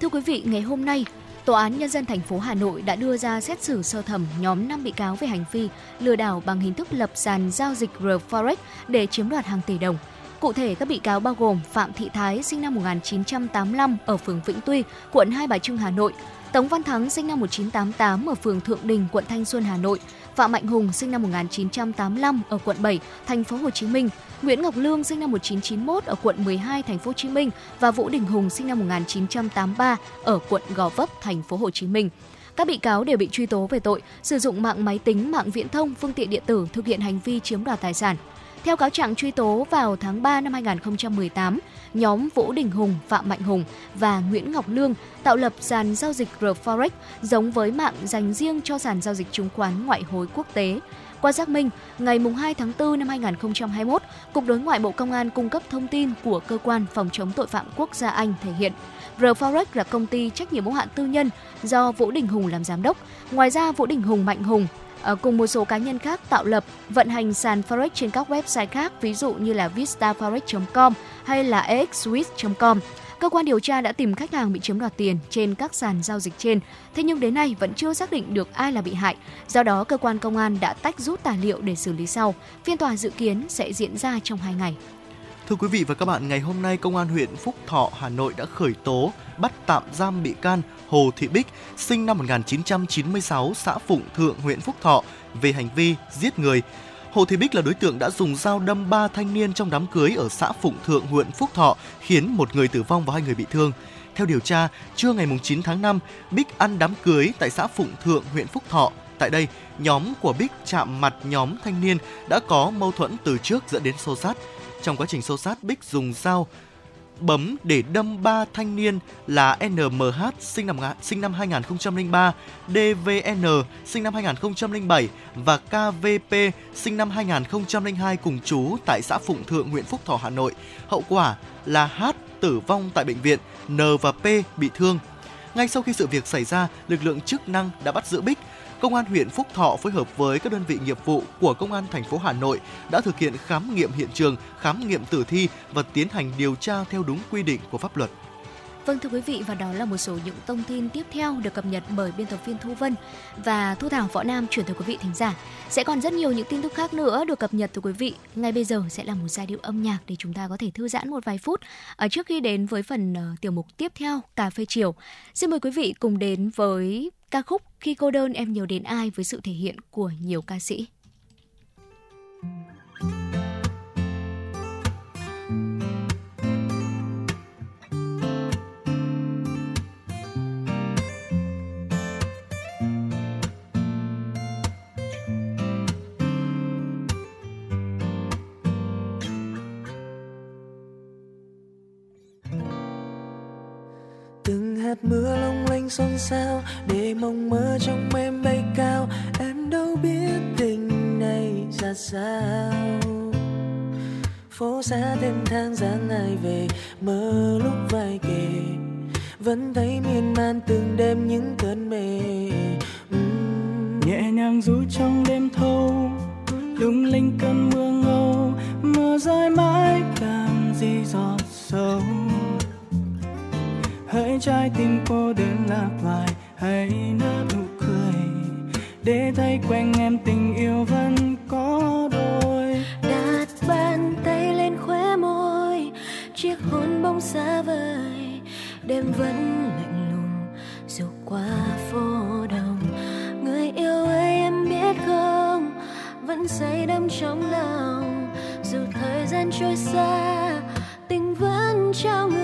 Thưa quý vị, ngày hôm nay, Tòa án Nhân dân thành phố Hà Nội đã đưa ra xét xử sơ thẩm nhóm 5 bị cáo về hành vi lừa đảo bằng hình thức lập sàn giao dịch RForex để chiếm đoạt hàng tỷ đồng. Cụ thể, các bị cáo bao gồm Phạm Thị Thái, sinh năm 1985 ở phường Vĩnh Tuy, quận Hai Bà Trưng, Hà Nội, Tống Văn Thắng, sinh năm 1988 ở phường Thượng Đình, quận Thanh Xuân, Hà Nội, Phạm Mạnh Hùng, sinh năm 1985 ở quận 7, thành phố Hồ Chí Minh, Nguyễn Ngọc Lương sinh năm 1991 ở quận 12 thành phố Hồ Chí Minh và Vũ Đình Hùng sinh năm 1983 ở quận Gò Vấp thành phố Hồ Chí Minh. Các bị cáo đều bị truy tố về tội sử dụng mạng máy tính, mạng viễn thông, phương tiện điện tử thực hiện hành vi chiếm đoạt tài sản. Theo cáo trạng truy tố vào tháng 3 năm 2018, nhóm Vũ Đình Hùng, Phạm Mạnh Hùng và Nguyễn Ngọc Lương tạo lập sàn giao dịch RForex giống với mạng dành riêng cho sàn giao dịch chứng khoán ngoại hối quốc tế. Qua xác minh, ngày 2 tháng 4 năm 2021, Cục Đối ngoại Bộ Công an cung cấp thông tin của Cơ quan Phòng chống tội phạm quốc gia Anh thể hiện RForex là công ty trách nhiệm hữu hạn tư nhân do Vũ Đình Hùng làm giám đốc. Ngoài ra, Vũ Đình Hùng Mạnh Hùng Ờ, cùng một số cá nhân khác tạo lập, vận hành sàn forex trên các website khác, ví dụ như là vistaforex.com hay là exswiss.com. Cơ quan điều tra đã tìm khách hàng bị chiếm đoạt tiền trên các sàn giao dịch trên, thế nhưng đến nay vẫn chưa xác định được ai là bị hại. Do đó, cơ quan công an đã tách rút tài liệu để xử lý sau. Phiên tòa dự kiến sẽ diễn ra trong 2 ngày. Thưa quý vị và các bạn, ngày hôm nay Công an huyện Phúc Thọ, Hà Nội đã khởi tố, bắt tạm giam bị can Hồ Thị Bích, sinh năm 1996, xã Phụng Thượng, huyện Phúc Thọ về hành vi giết người. Hồ Thị Bích là đối tượng đã dùng dao đâm ba thanh niên trong đám cưới ở xã Phụng Thượng, huyện Phúc Thọ, khiến một người tử vong và hai người bị thương. Theo điều tra, trưa ngày 9 tháng 5, Bích ăn đám cưới tại xã Phụng Thượng, huyện Phúc Thọ. Tại đây, nhóm của Bích chạm mặt nhóm thanh niên đã có mâu thuẫn từ trước dẫn đến xô xát. Trong quá trình xô sát, Bích dùng dao bấm để đâm ba thanh niên là NMH sinh năm sinh năm 2003, DVN sinh năm 2007 và KVP sinh năm 2002 cùng chú tại xã Phụng Thượng, huyện Phúc Thọ, Hà Nội. Hậu quả là H tử vong tại bệnh viện, N và P bị thương. Ngay sau khi sự việc xảy ra, lực lượng chức năng đã bắt giữ Bích Công an huyện Phúc Thọ phối hợp với các đơn vị nghiệp vụ của Công an thành phố Hà Nội đã thực hiện khám nghiệm hiện trường, khám nghiệm tử thi và tiến hành điều tra theo đúng quy định của pháp luật. Vâng thưa quý vị và đó là một số những thông tin tiếp theo được cập nhật bởi biên tập viên Thu Vân và Thu Thảo Võ Nam chuyển tới quý vị thính giả. Sẽ còn rất nhiều những tin tức khác nữa được cập nhật từ quý vị. Ngay bây giờ sẽ là một giai điệu âm nhạc để chúng ta có thể thư giãn một vài phút. Ở trước khi đến với phần uh, tiểu mục tiếp theo cà phê chiều, xin mời quý vị cùng đến với ca khúc Khi cô đơn em nhiều đến ai với sự thể hiện của nhiều ca sĩ. mưa long xôn xao để mong mơ trong em bay cao. Em đâu biết tình này ra sao. Phố xa thêm tháng dáng ai về, mơ lúc vai kề. Vẫn thấy miên man từng đêm những cơn mê. Nhẹ nhàng ru trong đêm thâu, lung linh cơn mưa ngâu. Mưa rơi mãi, làm gì giọt sâu hỡi trái tim cô đơn lạc loài, hãy nở nụ cười. Để thấy quanh em tình yêu vẫn có đôi. Đặt bàn tay lên khóe môi, chiếc hôn bông xa vời. Đêm vẫn lạnh lùng, dù qua phố đông. Người yêu ơi, em biết không? Vẫn say đắm trong lòng. Dù thời gian trôi xa, tình vẫn trao người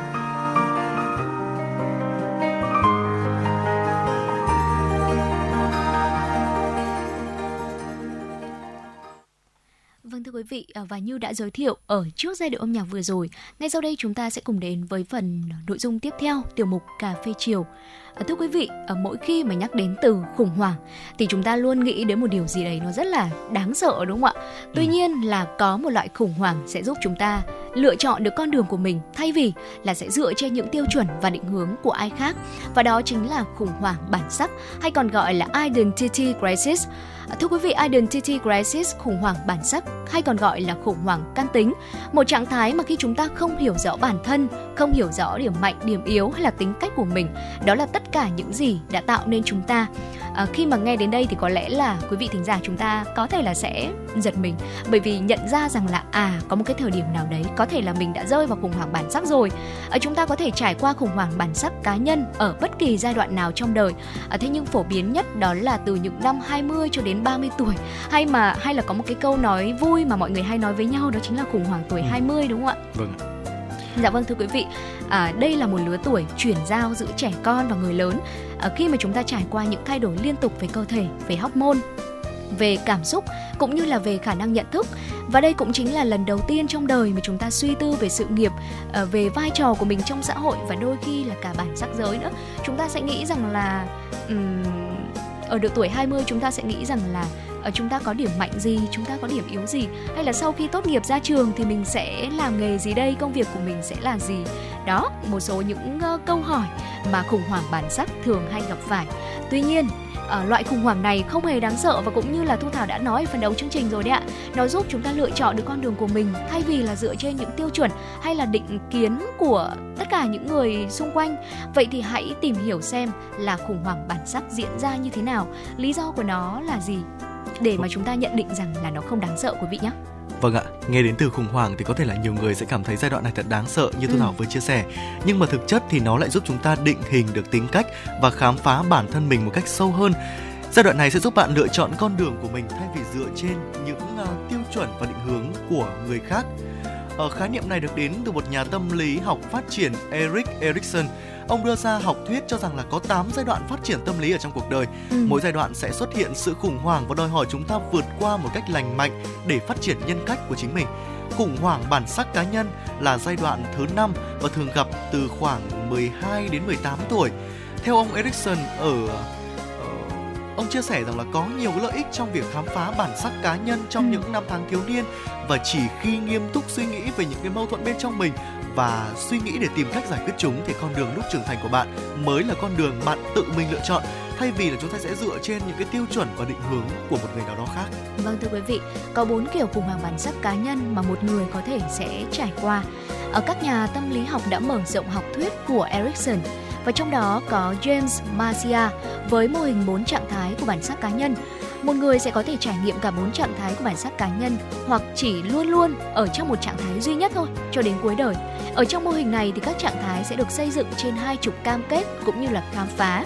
vị à, và như đã giới thiệu ở trước giai điệu âm nhạc vừa rồi, ngay sau đây chúng ta sẽ cùng đến với phần nội dung tiếp theo tiểu mục cà phê chiều. À, thưa quý vị, à, mỗi khi mà nhắc đến từ khủng hoảng thì chúng ta luôn nghĩ đến một điều gì đấy nó rất là đáng sợ đúng không ạ? Tuy nhiên là có một loại khủng hoảng sẽ giúp chúng ta lựa chọn được con đường của mình thay vì là sẽ dựa trên những tiêu chuẩn và định hướng của ai khác. Và đó chính là khủng hoảng bản sắc hay còn gọi là identity crisis. Thưa quý vị, identity crisis, khủng hoảng bản sắc hay còn gọi là khủng hoảng căn tính. Một trạng thái mà khi chúng ta không hiểu rõ bản thân, không hiểu rõ điểm mạnh, điểm yếu hay là tính cách của mình, đó là tất cả những gì đã tạo nên chúng ta. À, khi mà nghe đến đây thì có lẽ là quý vị thính giả chúng ta có thể là sẽ giật mình bởi vì nhận ra rằng là à có một cái thời điểm nào đấy có thể là mình đã rơi vào khủng hoảng bản sắc rồi. À, chúng ta có thể trải qua khủng hoảng bản sắc cá nhân ở bất kỳ giai đoạn nào trong đời. À, thế nhưng phổ biến nhất đó là từ những năm 20 cho đến 30 tuổi hay mà hay là có một cái câu nói vui mà mọi người hay nói với nhau đó chính là khủng hoảng tuổi Ừ. 20 đúng không ạ? Vâng. Dạ vâng thưa quý vị, à, đây là một lứa tuổi chuyển giao giữa trẻ con và người lớn à, khi mà chúng ta trải qua những thay đổi liên tục về cơ thể, về hormone, về cảm xúc cũng như là về khả năng nhận thức. Và đây cũng chính là lần đầu tiên trong đời mà chúng ta suy tư về sự nghiệp ờ, về vai trò của mình trong xã hội và đôi khi là cả bản sắc giới nữa. Chúng ta sẽ nghĩ rằng là um, ở độ tuổi 20 chúng ta sẽ nghĩ rằng là ở chúng ta có điểm mạnh gì, chúng ta có điểm yếu gì hay là sau khi tốt nghiệp ra trường thì mình sẽ làm nghề gì đây, công việc của mình sẽ là gì. Đó, một số những uh, câu hỏi mà khủng hoảng bản sắc thường hay gặp phải. Tuy nhiên, ờ, loại khủng hoảng này không hề đáng sợ và cũng như là Thu Thảo đã nói ở phần đầu chương trình rồi đấy ạ. Nó giúp chúng ta lựa chọn được con đường của mình thay vì là dựa trên những tiêu chuẩn hay là định kiến của tất cả những người xung quanh. Vậy thì hãy tìm hiểu xem là khủng hoảng bản sắc diễn ra như thế nào, lý do của nó là gì để mà chúng ta nhận định rằng là nó không đáng sợ quý vị nhé. Vâng ạ, nghe đến từ khủng hoảng thì có thể là nhiều người sẽ cảm thấy giai đoạn này thật đáng sợ như Thu Ừ. Thảo vừa chia sẻ. Nhưng mà thực chất thì nó lại giúp chúng ta định hình được tính cách và khám phá bản thân mình một cách sâu hơn. Giai đoạn này sẽ giúp bạn lựa chọn con đường của mình thay vì dựa trên những ờ, tiêu chuẩn và định hướng của người khác. Ở khái niệm này được đến từ một nhà tâm lý học phát triển Eric Erikson. Ông đưa ra học thuyết cho rằng là có 8 giai đoạn phát triển tâm lý ở trong cuộc đời. Ừ. Mỗi giai đoạn sẽ xuất hiện sự khủng hoảng và đòi hỏi chúng ta vượt qua một cách lành mạnh để phát triển nhân cách của chính mình. Khủng hoảng bản sắc cá nhân là giai đoạn thứ 5 và thường gặp từ khoảng 12 đến 18 tuổi. Theo ông Erikson ở ờ, ông chia sẻ rằng là có nhiều lợi ích trong việc khám phá bản sắc cá nhân trong Ừ. những năm tháng thiếu niên và chỉ khi nghiêm túc suy nghĩ về những cái mâu thuẫn bên trong mình và suy nghĩ để tìm cách giải quyết chúng thì con đường lúc trưởng thành của bạn mới là con đường bạn tự mình lựa chọn thay vì là chúng ta sẽ dựa trên những cái tiêu chuẩn và định hướng của một người nào đó khác. Vâng thưa quý vị, có bốn kiểu khủng hoảng bản sắc cá nhân mà một người có thể sẽ trải qua. Ở các nhà tâm lý học đã mở rộng học thuyết của Erikson và trong đó có James Marcia với mô hình 4 trạng thái của bản sắc cá nhân. Một người sẽ có thể trải nghiệm cả bốn trạng thái của bản sắc cá nhân hoặc chỉ luôn luôn ở trong một trạng thái duy nhất thôi cho đến cuối đời. Ở trong mô hình này thì các trạng thái sẽ được xây dựng trên hai trục cam kết cũng như là khám phá.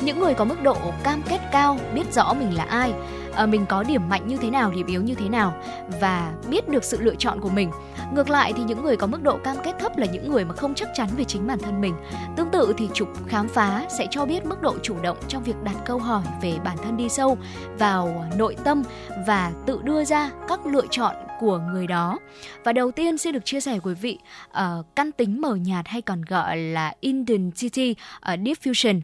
Những người có mức độ cam kết cao biết rõ mình là ai, Ờ, mình có điểm mạnh như thế nào, điểm yếu như thế nào và biết được sự lựa chọn của mình. Ngược lại thì những người có mức độ cam kết thấp là những người mà không chắc chắn về chính bản thân mình. Tương tự thì trục khám phá sẽ cho biết mức độ chủ động trong việc đặt câu hỏi về bản thân đi sâu vào nội tâm và tự đưa ra các lựa chọn của người đó. Và đầu tiên xin được chia sẻ quý vị uh, căn tính mờ nhạt hay còn gọi là identity uh, diffusion.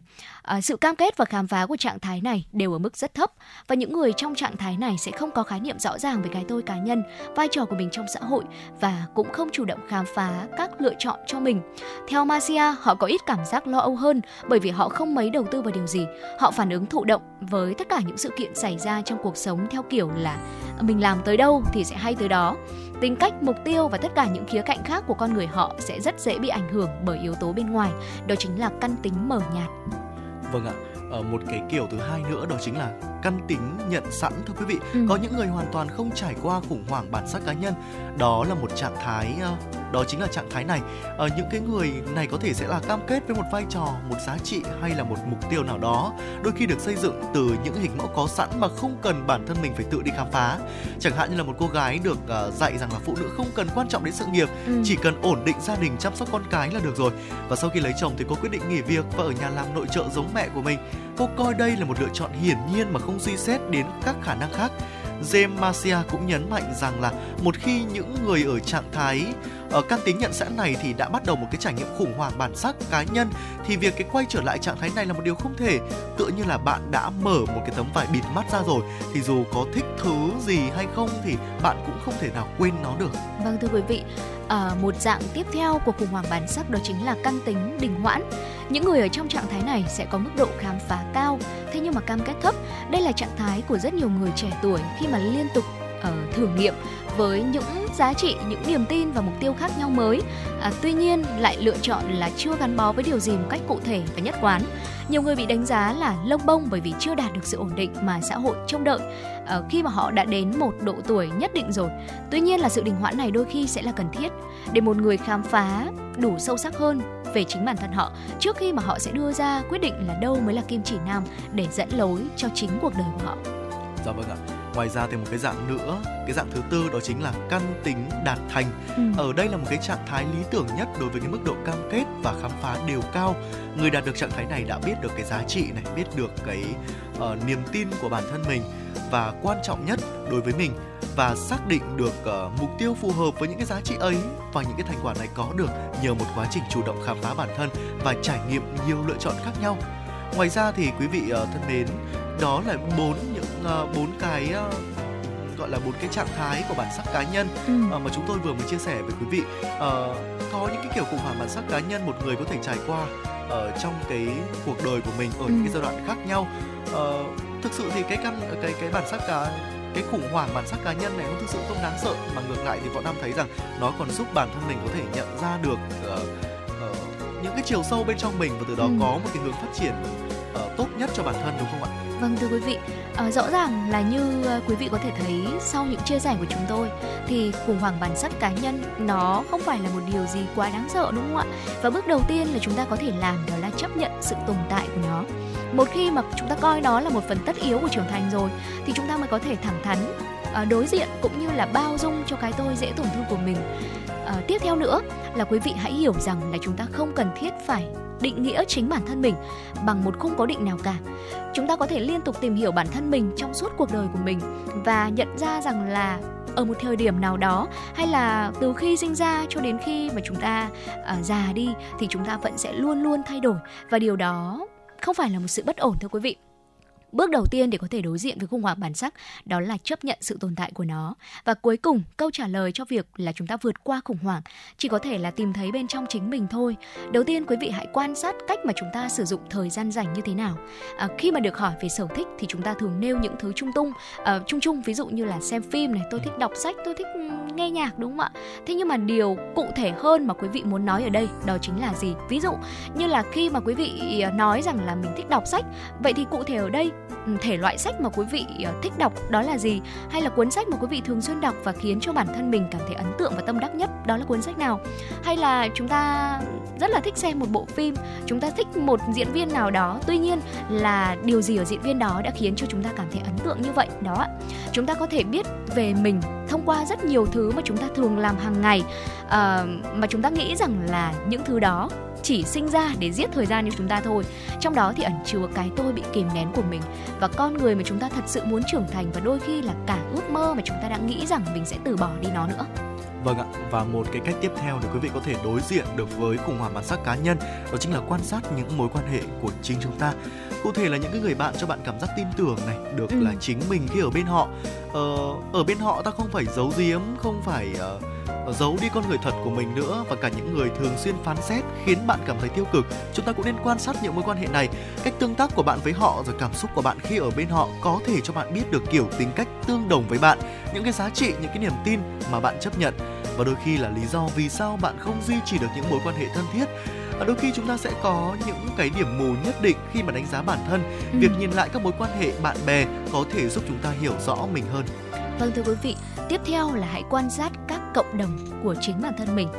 uh, sự cam kết và khám phá của trạng thái này đều ở mức rất thấp và những người trong trạng thái này sẽ không có khái niệm rõ ràng về cái tôi cá nhân, vai trò của mình trong xã hội và cũng không chủ động khám phá các lựa chọn cho mình. Theo Marcia, họ có ít cảm giác lo âu hơn bởi vì họ không mấy đầu tư vào điều gì. Họ phản ứng thụ động với tất cả những sự kiện xảy ra trong cuộc sống theo kiểu là mình làm tới đâu thì sẽ hay tới đó. Tính cách, mục tiêu và tất cả những khía cạnh khác của con người họ sẽ rất dễ bị ảnh hưởng bởi yếu tố bên ngoài, đó chính là căn tính mờ nhạt. Vâng ạ. Ờ, một cái kiểu thứ hai nữa đó chính là căn tính nhận sẵn thưa quý vị. Ừ. Có những người hoàn toàn không trải qua khủng hoảng bản sắc cá nhân. Đó là một trạng thái ờ, đó chính là trạng thái này. Ở những cái người này có thể sẽ là cam kết với một vai trò, một giá trị hay là một mục tiêu nào đó, đôi khi được xây dựng từ những hình mẫu có sẵn mà không cần bản thân mình phải tự đi khám phá. Chẳng hạn như là một cô gái được ờ, dạy rằng là phụ nữ không cần quan trọng đến sự nghiệp, Ừ. chỉ cần ổn định gia đình chăm sóc con cái là được rồi. Và sau khi lấy chồng thì cô quyết định nghỉ việc và ở nhà làm nội trợ giống mẹ của mình. Cô coi đây là một lựa chọn hiển nhiên mà không suy xét đến các khả năng khác. James Marcia cũng nhấn mạnh rằng là một khi những người ở trạng thái ở căn tính nhận sẵn này thì đã bắt đầu một cái trải nghiệm khủng hoảng bản sắc cá nhân thì việc cái quay trở lại trạng thái này là một điều không thể tựa như là bạn đã mở một cái tấm vải bịt mắt ra rồi thì dù có thích thứ gì hay không thì bạn cũng không thể nào quên nó được Vâng thưa quý vị, à, một dạng tiếp theo của khủng hoảng bản sắc đó chính là căn tính đình hoãn. Những người ở trong trạng thái này sẽ có mức độ khám phá cao, thế nhưng mà cam kết thấp. Đây là trạng thái của rất nhiều người trẻ tuổi khi mà liên tục ở thử nghiệm với những giá trị, những niềm tin và mục tiêu khác nhau mới. À, tuy nhiên lại lựa chọn là chưa gắn bó với điều gì một cách cụ thể và nhất quán. Nhiều người bị đánh giá là lông bông bởi vì chưa đạt được sự ổn định mà xã hội trông đợi à, khi mà họ đã đến một độ tuổi nhất định rồi. Tuy nhiên là sự đình hoãn này đôi khi sẽ là cần thiết để một người khám phá đủ sâu sắc hơn về chính bản thân họ trước khi mà họ sẽ đưa ra quyết định là đâu mới là kim chỉ nam để dẫn lối cho chính cuộc đời của họ. Dạ vâng ạ. Ngoài ra thì một cái dạng nữa, cái dạng thứ tư đó chính là căn tính đạt thành. Ừ. Ở đây là một cái trạng thái lý tưởng nhất đối với cái mức độ cam kết và khám phá đều cao. Người đạt được trạng thái này đã biết được cái giá trị này, biết được cái uh, niềm tin của bản thân mình và quan trọng nhất đối với mình và xác định được uh, mục tiêu phù hợp với những cái giá trị ấy và những cái thành quả này có được nhờ một quá trình chủ động khám phá bản thân và trải nghiệm nhiều lựa chọn khác nhau. Ngoài ra thì quý vị uh, thân mến, đó là bốn những uh, bốn cái uh, gọi là bốn cái trạng thái của bản sắc cá nhân Ừ. uh, mà chúng tôi vừa mới chia sẻ với quý vị. Uh, có những cái kiểu khủng hoảng bản sắc cá nhân một người có thể trải qua ở trong cái cuộc đời của mình ở những cái giai đoạn khác nhau. Ờ, thực sự thì cái căn cái cái bản sắc cá cái khủng hoảng bản sắc cá nhân này nó thực sự không đáng sợ mà ngược lại thì võ nam thấy rằng nó còn giúp bản thân mình có thể nhận ra được ờ, ờ, những cái chiều sâu bên trong mình và từ đó Ừ. có một cái hướng phát triển ờ, tốt nhất cho bản thân đúng không ạ? Vâng thưa quý vị, ờ, rõ ràng là như ờ, quý vị có thể thấy sau những chia sẻ của chúng tôi thì khủng hoảng bản sắc cá nhân nó không phải là một điều gì quá đáng sợ đúng không ạ? Và bước đầu tiên là chúng ta có thể làm đó là chấp nhận sự tồn tại của nó. Một khi mà chúng ta coi đó là một phần tất yếu của trưởng thành rồi thì chúng ta mới có thể thẳng thắn đối diện cũng như là bao dung cho cái tôi dễ tổn thương của mình à, tiếp theo nữa là quý vị hãy hiểu rằng là chúng ta không cần thiết phải định nghĩa chính bản thân mình bằng một khung cố định nào cả. Chúng ta có thể liên tục tìm hiểu bản thân mình trong suốt cuộc đời của mình và nhận ra rằng là ở một thời điểm nào đó hay là từ khi sinh ra cho đến khi mà chúng ta à, già đi thì chúng ta vẫn sẽ luôn luôn thay đổi và điều đó không phải là một sự bất ổn thưa quý vị. Bước đầu tiên để có thể đối diện với khủng hoảng bản sắc đó là chấp nhận sự tồn tại của nó. Và cuối cùng, câu trả lời cho việc là chúng ta vượt qua khủng hoảng chỉ có thể là tìm thấy bên trong chính mình thôi. Đầu tiên quý vị hãy quan sát cách mà chúng ta sử dụng thời gian rảnh như thế nào. À, khi mà được hỏi về sở thích thì chúng ta thường nêu những thứ chung tung, à, chung chung ví dụ như là xem phim này, tôi thích đọc sách, tôi thích ừ, nghe nhạc đúng không ạ? Thế nhưng mà điều cụ thể hơn mà quý vị muốn nói ở đây đó chính là gì? Ví dụ như là khi mà quý vị à, nói rằng là mình thích đọc sách, vậy thì cụ thể ở đây Ừ, thể loại sách mà quý vị ờ, thích đọc đó là gì? Hay là cuốn sách mà quý vị thường xuyên đọc và khiến cho bản thân mình cảm thấy ấn tượng và tâm đắc nhất đó là cuốn sách nào? Hay là chúng ta rất là thích xem một bộ phim, chúng ta thích một diễn viên nào đó, tuy nhiên là điều gì ở diễn viên đó đã khiến cho chúng ta cảm thấy ấn tượng như vậy đó. Chúng ta có thể biết về mình thông qua rất nhiều thứ mà chúng ta thường làm hàng ngày uh, mà chúng ta nghĩ rằng là những thứ đó chỉ sinh ra để giết thời gian cho chúng ta thôi. Trong đó thì ẩn chứa cái tôi bị kìm nén của mình. Và con người mà chúng ta thật sự muốn trưởng thành và đôi khi là cả ước mơ mà chúng ta đã nghĩ rằng mình sẽ từ bỏ đi nó nữa. Vâng ạ, và một cái cách tiếp theo để quý vị có thể đối diện được với khủng hoảng bản sắc cá nhân đó chính là quan sát những mối quan hệ của chính chúng ta. Cụ thể là những cái người bạn cho bạn cảm giác tin tưởng này, được Ừ. là chính mình khi ở bên họ. Ờ, ở bên họ ta không phải giấu giếm, không phải ờ, giấu đi con người thật của mình nữa và cả những người thường xuyên phán xét khiến bạn cảm thấy tiêu cực. Chúng ta cũng nên quan sát những mối quan hệ này, cách tương tác của bạn với họ rồi cảm xúc của bạn khi ở bên họ có thể cho bạn biết được kiểu tính cách tương đồng với bạn, những cái giá trị, những cái niềm tin mà bạn chấp nhận và đôi khi là lý do vì sao bạn không duy trì được những mối quan hệ thân thiết và đôi khi chúng ta sẽ có những cái điểm mù nhất định khi mà đánh giá bản thân Ừ. việc nhìn lại các mối quan hệ bạn bè có thể giúp chúng ta hiểu rõ mình hơn Vâng thưa quý vị, tiếp theo là hãy quan sát các cộng đồng của chính bản thân mình.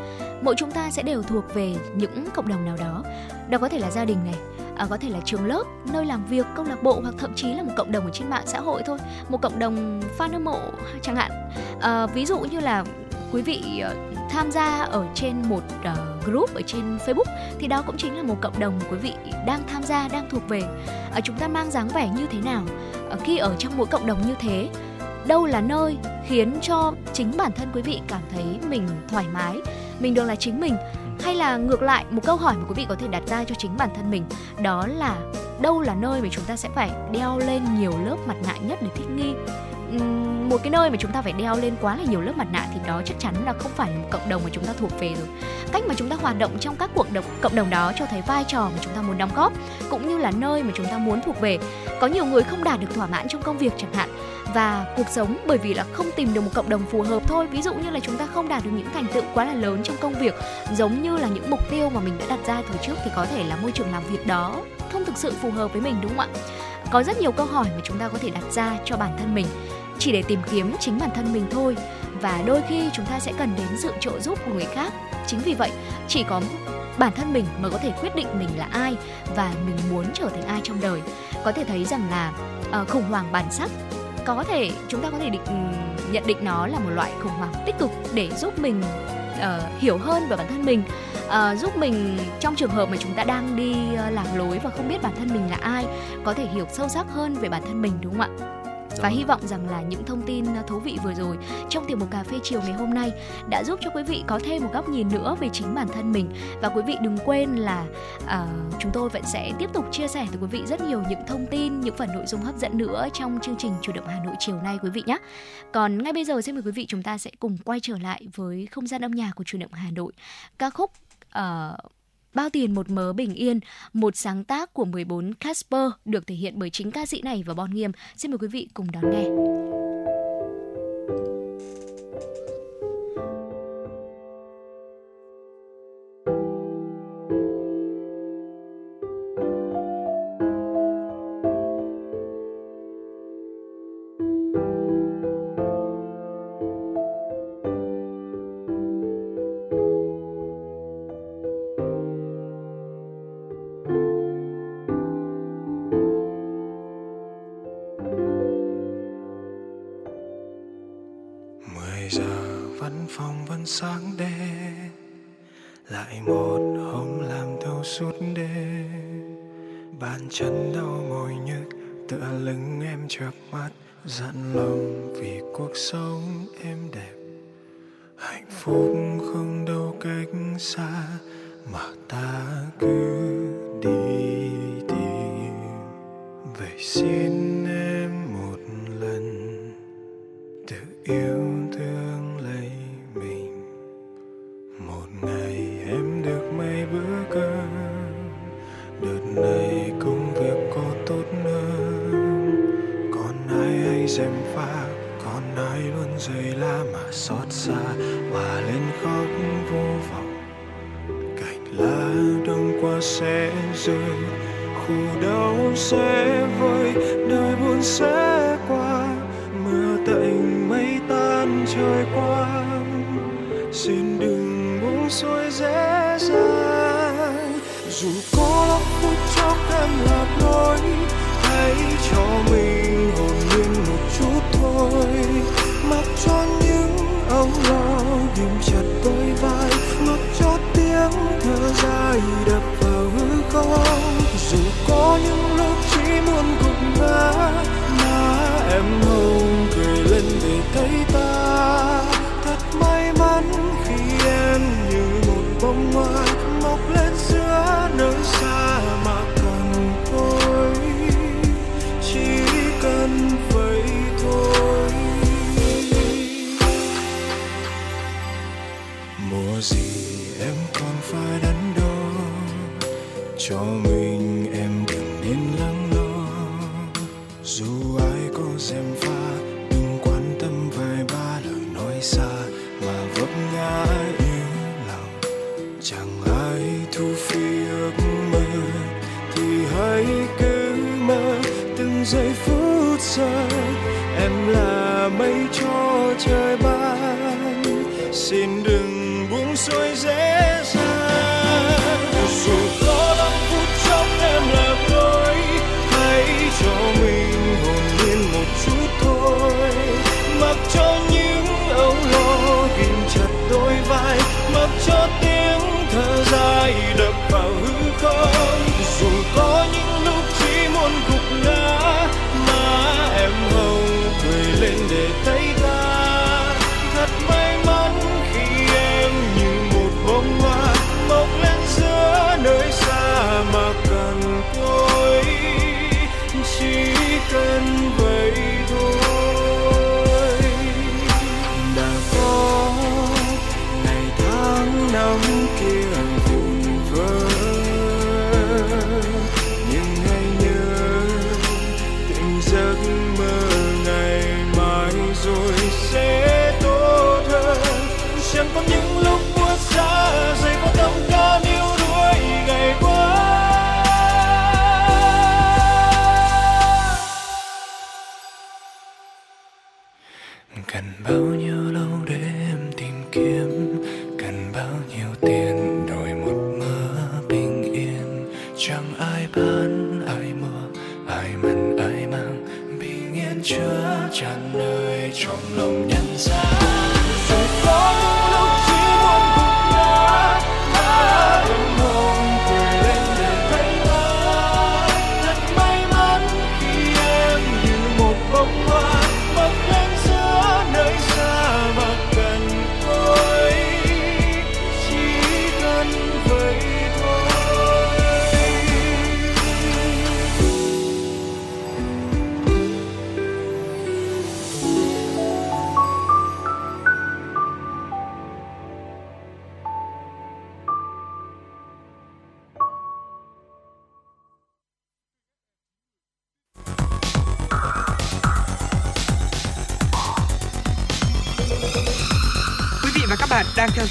Mỗi chúng ta sẽ đều thuộc về những cộng đồng nào đó. Đó có thể là gia đình này, à, có thể là trường lớp, nơi làm việc, câu lạc bộ hoặc thậm chí là một cộng đồng ở trên mạng xã hội thôi, một cộng đồng fan hâm mộ chẳng hạn. À, ví dụ như là quý vị ờ, tham gia ở trên một ờ, group ở trên Facebook thì đó cũng chính là một cộng đồng quý vị đang tham gia, đang thuộc về. À, chúng ta mang dáng vẻ như thế nào? Ờ, khi ở trong mỗi cộng đồng như thế đâu là nơi khiến cho chính bản thân quý vị cảm thấy mình thoải mái mình được là chính mình? Hay là ngược lại một câu hỏi mà quý vị có thể đặt ra cho chính bản thân mình đó là đâu là nơi mà chúng ta sẽ phải đeo lên nhiều lớp mặt nạ nhất để thích nghi? Một cái nơi mà chúng ta phải đeo lên quá là nhiều lớp mặt nạ thì đó chắc chắn là không phải là một cộng đồng mà chúng ta thuộc về rồi. Cách mà chúng ta hoạt động trong các cuộc đồng cộng đồng đó cho thấy vai trò mà chúng ta muốn đóng góp, cũng như là nơi mà chúng ta muốn thuộc về. Có nhiều người không đạt được thỏa mãn trong công việc chẳng hạn, và cuộc sống bởi vì là không tìm được một cộng đồng phù hợp thôi. Ví dụ như là chúng ta không đạt được những thành tựu quá là lớn trong công việc, giống như là những mục tiêu mà mình đã đặt ra từ trước thì có thể là môi trường làm việc đó không thực sự phù hợp với mình, đúng không ạ? Có rất nhiều câu hỏi mà chúng ta có thể đặt ra cho bản thân mình chỉ để tìm kiếm chính bản thân mình thôi. Và đôi khi chúng ta sẽ cần đến sự trợ giúp của người khác. Chính vì vậy chỉ có bản thân mình mới có thể quyết định mình là ai và mình muốn trở thành ai trong đời. Có thể thấy rằng là uh, khủng hoảng bản sắc có thể chúng ta có thể định ừ, nhận định nó là một loại khủng hoảng tích cực để giúp mình uh, hiểu hơn về bản thân mình. Uh, giúp mình trong trường hợp mà chúng ta đang đi uh, lạc lối và không biết bản thân mình là ai có thể hiểu sâu sắc hơn về bản thân mình đúng không ạ? Và hy vọng rằng là những thông tin thú vị vừa rồi trong tiểu mục cà phê chiều ngày hôm nay đã giúp cho quý vị có thêm một góc nhìn nữa về chính bản thân mình. Và quý vị đừng quên là uh, chúng tôi vẫn sẽ tiếp tục chia sẻ tới quý vị rất nhiều những thông tin những phần nội dung hấp dẫn nữa trong chương trình chủ động Hà Nội chiều nay quý vị nhé. Còn ngay bây giờ xin mời quý vị chúng ta sẽ cùng quay trở lại với không gian âm nhạc của chủ động Hà Nội. Ca khúc uh, Bao tiền một mớ bình yên, một sáng tác của 14 Casper được thể hiện bởi chính ca sĩ này và Bon Nghiêm. Xin mời quý vị cùng đón nghe. Dặn lòng vì cuộc sống em đẹp. Hạnh phúc không đâu cách xa, mà ta cứ đi tìm. Vậy xin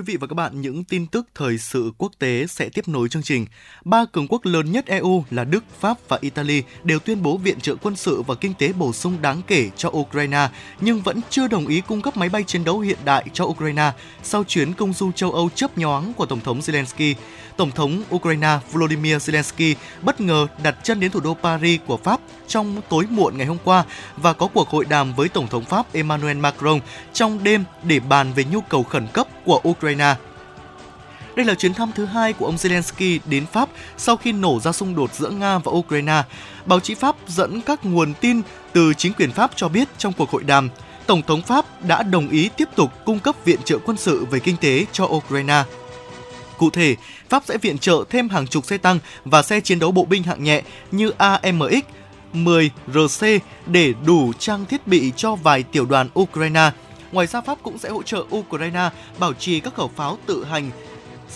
quý vị và các bạn, những tin tức thời sự quốc tế sẽ tiếp nối chương trình. Ba cường quốc lớn nhất EU là Đức, Pháp và Italy đều tuyên bố viện trợ quân sự và kinh tế bổ sung đáng kể cho Ukraine, nhưng vẫn chưa đồng ý cung cấp máy bay chiến đấu hiện đại cho Ukraine sau chuyến công du châu Âu chớp nhoáng của Tổng thống Zelensky. Tổng thống Ukraine Volodymyr Zelensky bất ngờ đặt chân đến thủ đô Paris của Pháp trong tối muộn ngày hôm qua và có cuộc hội đàm với Tổng thống Pháp Emmanuel Macron trong đêm để bàn về nhu cầu khẩn cấp của Ukraine. Đây là chuyến thăm thứ hai của ông Zelensky đến Pháp sau khi nổ ra xung đột giữa Nga và Ukraine. Báo chí Pháp dẫn các nguồn tin từ chính quyền Pháp cho biết trong cuộc hội đàm, Tổng thống Pháp đã đồng ý tiếp tục cung cấp viện trợ quân sự về kinh tế cho Ukraine. Cụ thể, Pháp sẽ viện trợ thêm hàng chục xe tăng và xe chiến đấu bộ binh hạng nhẹ như AMX 10 RC để đủ trang thiết bị cho vài tiểu đoàn Ukraine. Ngoài ra, Pháp cũng sẽ hỗ trợ Ukraine bảo trì các khẩu pháo tự hành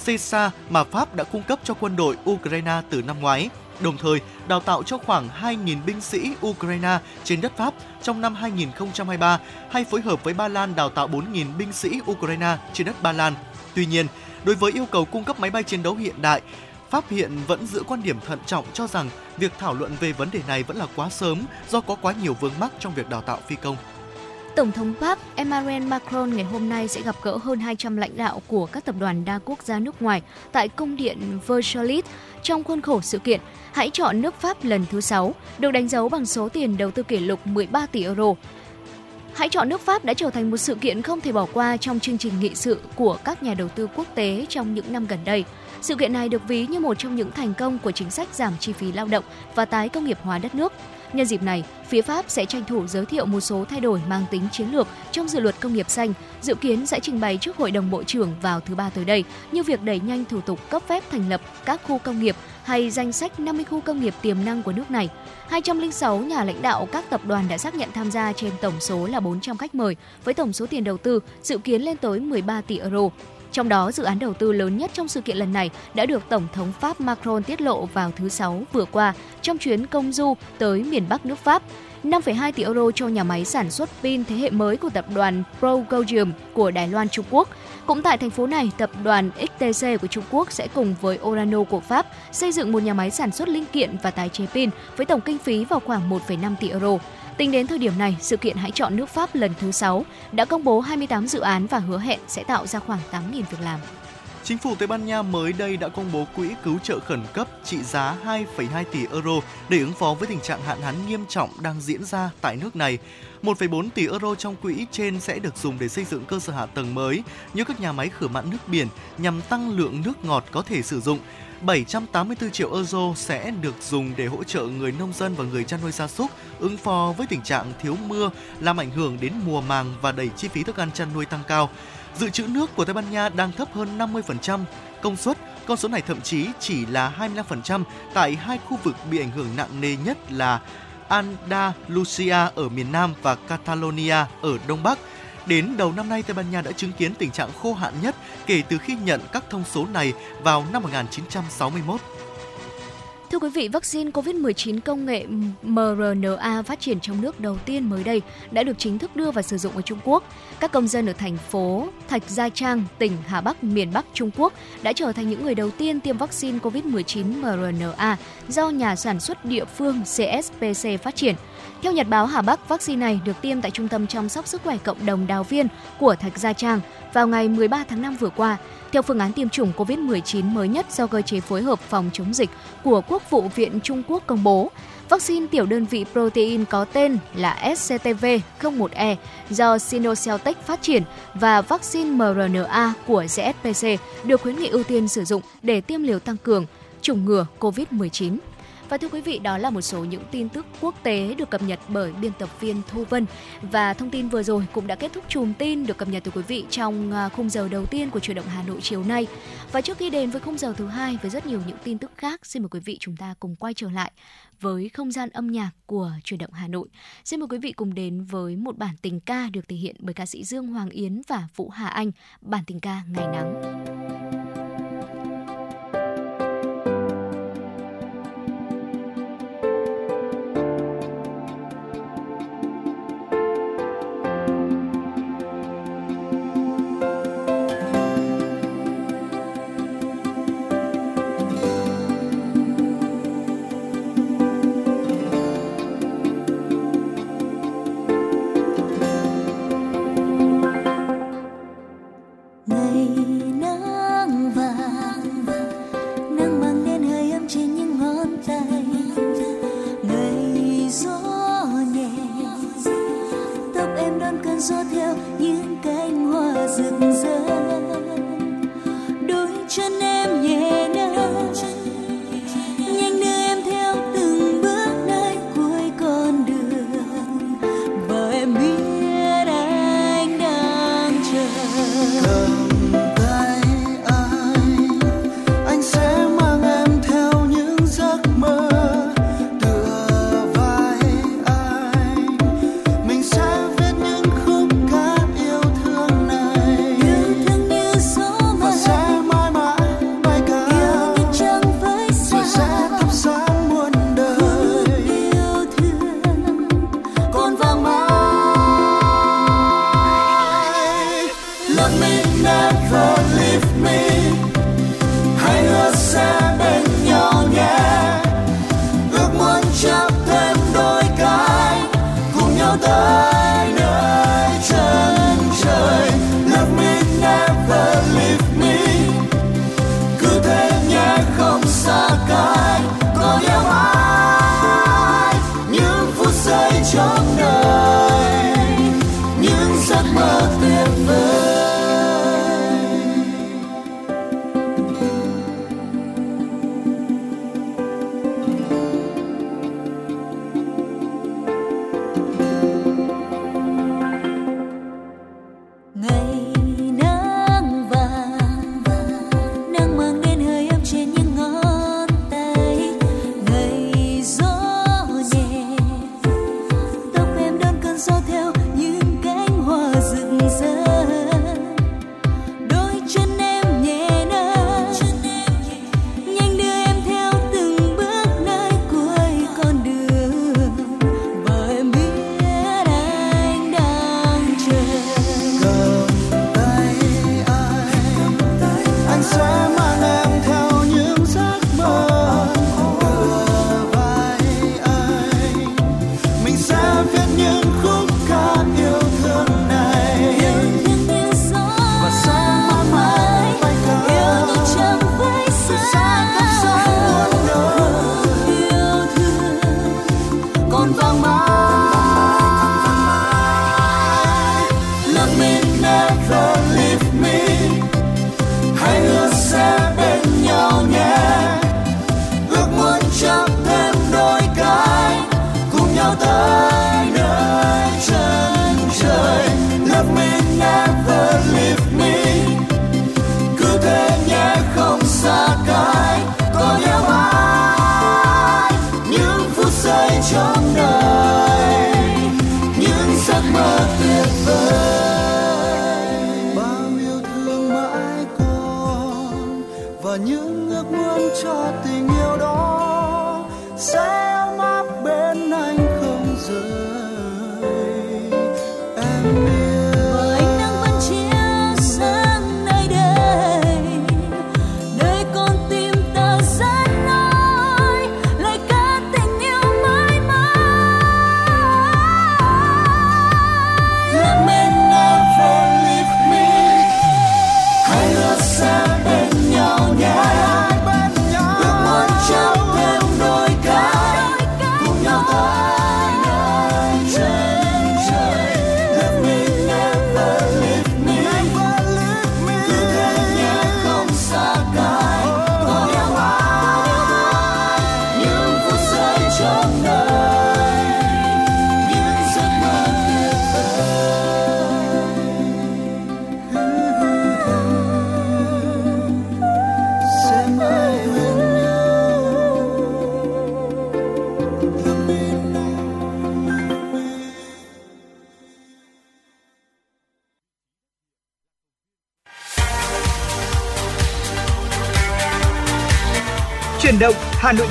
CESA mà Pháp đã cung cấp cho quân đội Ukraine từ năm ngoái, đồng thời đào tạo cho khoảng 2.000 binh sĩ Ukraine trên đất Pháp trong năm 2023 hay phối hợp với Ba Lan đào tạo 4.000 binh sĩ Ukraine trên đất Ba Lan. Tuy nhiên, đối với yêu cầu cung cấp máy bay chiến đấu hiện đại, Pháp hiện vẫn giữ quan điểm thận trọng cho rằng việc thảo luận về vấn đề này vẫn là quá sớm do có quá nhiều vướng mắc trong việc đào tạo phi công. Tổng thống Pháp Emmanuel Macron ngày hôm nay sẽ gặp gỡ hơn 200 lãnh đạo của các tập đoàn đa quốc gia nước ngoài tại cung điện Versailles trong khuôn khổ sự kiện Hãy chọn nước Pháp lần thứ 6, được đánh dấu bằng số tiền đầu tư kỷ lục 13 tỷ euro. Hãy chọn nước Pháp đã trở thành một sự kiện không thể bỏ qua trong chương trình nghị sự của các nhà đầu tư quốc tế trong những năm gần đây. Sự kiện này được ví như một trong những thành công của chính sách giảm chi phí lao động và tái công nghiệp hóa đất nước. Nhân dịp này, phía Pháp sẽ tranh thủ giới thiệu một số thay đổi mang tính chiến lược trong dự luật công nghiệp xanh, dự kiến sẽ trình bày trước Hội đồng Bộ trưởng vào thứ ba tới đây, như việc đẩy nhanh thủ tục cấp phép thành lập các khu công nghiệp hay danh sách 50 khu công nghiệp tiềm năng của nước này. 206 nhà lãnh đạo các tập đoàn đã xác nhận tham gia trên tổng số là 400 khách mời, với tổng số tiền đầu tư dự kiến lên tới 13 tỷ euro. Trong đó, dự án đầu tư lớn nhất trong sự kiện lần này đã được Tổng thống Pháp Macron tiết lộ vào thứ Sáu vừa qua trong chuyến công du tới miền Bắc nước Pháp. 5,2 tỷ euro cho nhà máy sản xuất pin thế hệ mới của tập đoàn Progodium của Đài Loan Trung Quốc. Cũng tại thành phố này, tập đoàn XTC của Trung Quốc sẽ cùng với Orano của Pháp xây dựng một nhà máy sản xuất linh kiện và tái chế pin với tổng kinh phí vào khoảng 1,5 tỷ euro. Tính đến thời điểm này, sự kiện Hãy chọn nước Pháp lần thứ 6 đã công bố 28 dự án và hứa hẹn sẽ tạo ra khoảng 8.000 việc làm. Chính phủ Tây Ban Nha mới đây đã công bố quỹ cứu trợ khẩn cấp trị giá 2,2 tỷ euro để ứng phó với tình trạng hạn hán nghiêm trọng đang diễn ra tại nước này. 1,4 tỷ euro trong quỹ trên sẽ được dùng để xây dựng cơ sở hạ tầng mới như các nhà máy khử mặn nước biển nhằm tăng lượng nước ngọt có thể sử dụng. 784 triệu euro sẽ được dùng để hỗ trợ người nông dân và người chăn nuôi gia súc ứng phó với tình trạng thiếu mưa làm ảnh hưởng đến mùa màng và đẩy chi phí thức ăn chăn nuôi tăng cao. Dự trữ nước của Tây Ban Nha đang thấp hơn 50% công suất, con số này thậm chí chỉ là 25% tại hai khu vực bị ảnh hưởng nặng nề nhất là Andalusia ở miền Nam và Catalonia ở Đông Bắc. Đến đầu năm nay, Tây Ban Nha đã chứng kiến tình trạng khô hạn nhất kể từ khi nhận các thông số này vào năm 1961. Thưa quý vị, vaccine COVID-19 công nghệ mRNA phát triển trong nước đầu tiên mới đây đã được chính thức đưa vào sử dụng ở Trung Quốc. Các công dân ở thành phố Thạch Gia Trang, tỉnh Hà Bắc, miền Bắc Trung Quốc đã trở thành những người đầu tiên tiêm vaccine COVID-19 mRNA do nhà sản xuất địa phương CSPC phát triển. Theo Nhật báo Hà Bắc, vaccine này được tiêm tại Trung tâm chăm sóc sức khỏe cộng đồng Đào Viên của Thạch Gia Trang vào ngày 13 tháng 5 vừa qua. Theo phương án tiêm chủng COVID-19 mới nhất do cơ chế phối hợp phòng chống dịch của Quốc vụ Viện Trung Quốc công bố, vaccine tiểu đơn vị protein có tên là SCTV-01E do Sinocelltech phát triển và vaccine mRNA của CSPC được khuyến nghị ưu tiên sử dụng để tiêm liều tăng cường chủng ngừa COVID-19. Và thưa quý vị, đó là một số những tin tức quốc tế được cập nhật bởi biên tập viên Thu Vân. Và thông tin vừa rồi cũng đã kết thúc chùm tin được cập nhật từ quý vị trong à, khung giờ đầu tiên của chuyển động Hà Nội chiều nay. Và trước khi đến với khung giờ thứ hai với rất nhiều những tin tức khác, xin mời quý vị chúng ta cùng quay trở lại với không gian âm nhạc của chuyển động Hà Nội. Xin mời quý vị cùng đến với một bản tình ca được thể hiện bởi ca sĩ Dương Hoàng Yến và Vũ Hà Anh, bản tình ca Ngày nắng.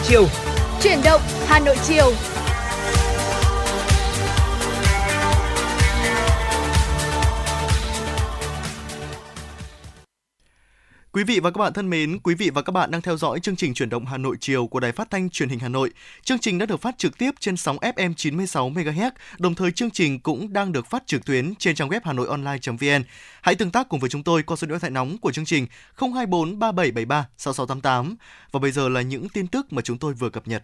Chiều. Chuyển động Hà Nội chiều. Vị và các bạn thân mến, quý vị và các bạn đang theo dõi chương trình chuyển động Hà Nội chiều của Đài Phát thanh Truyền hình Hà Nội. Chương trình đã được phát trực tiếp trên sóng FM 96 MHz, đồng thời chương trình cũng đang được phát trực tuyến trên trang web hanoionline.vn. Hãy tương tác cùng với chúng tôi qua số điện thoại nóng của chương trình 024 3773 6688. Và bây giờ là những tin tức mà chúng tôi vừa cập nhật.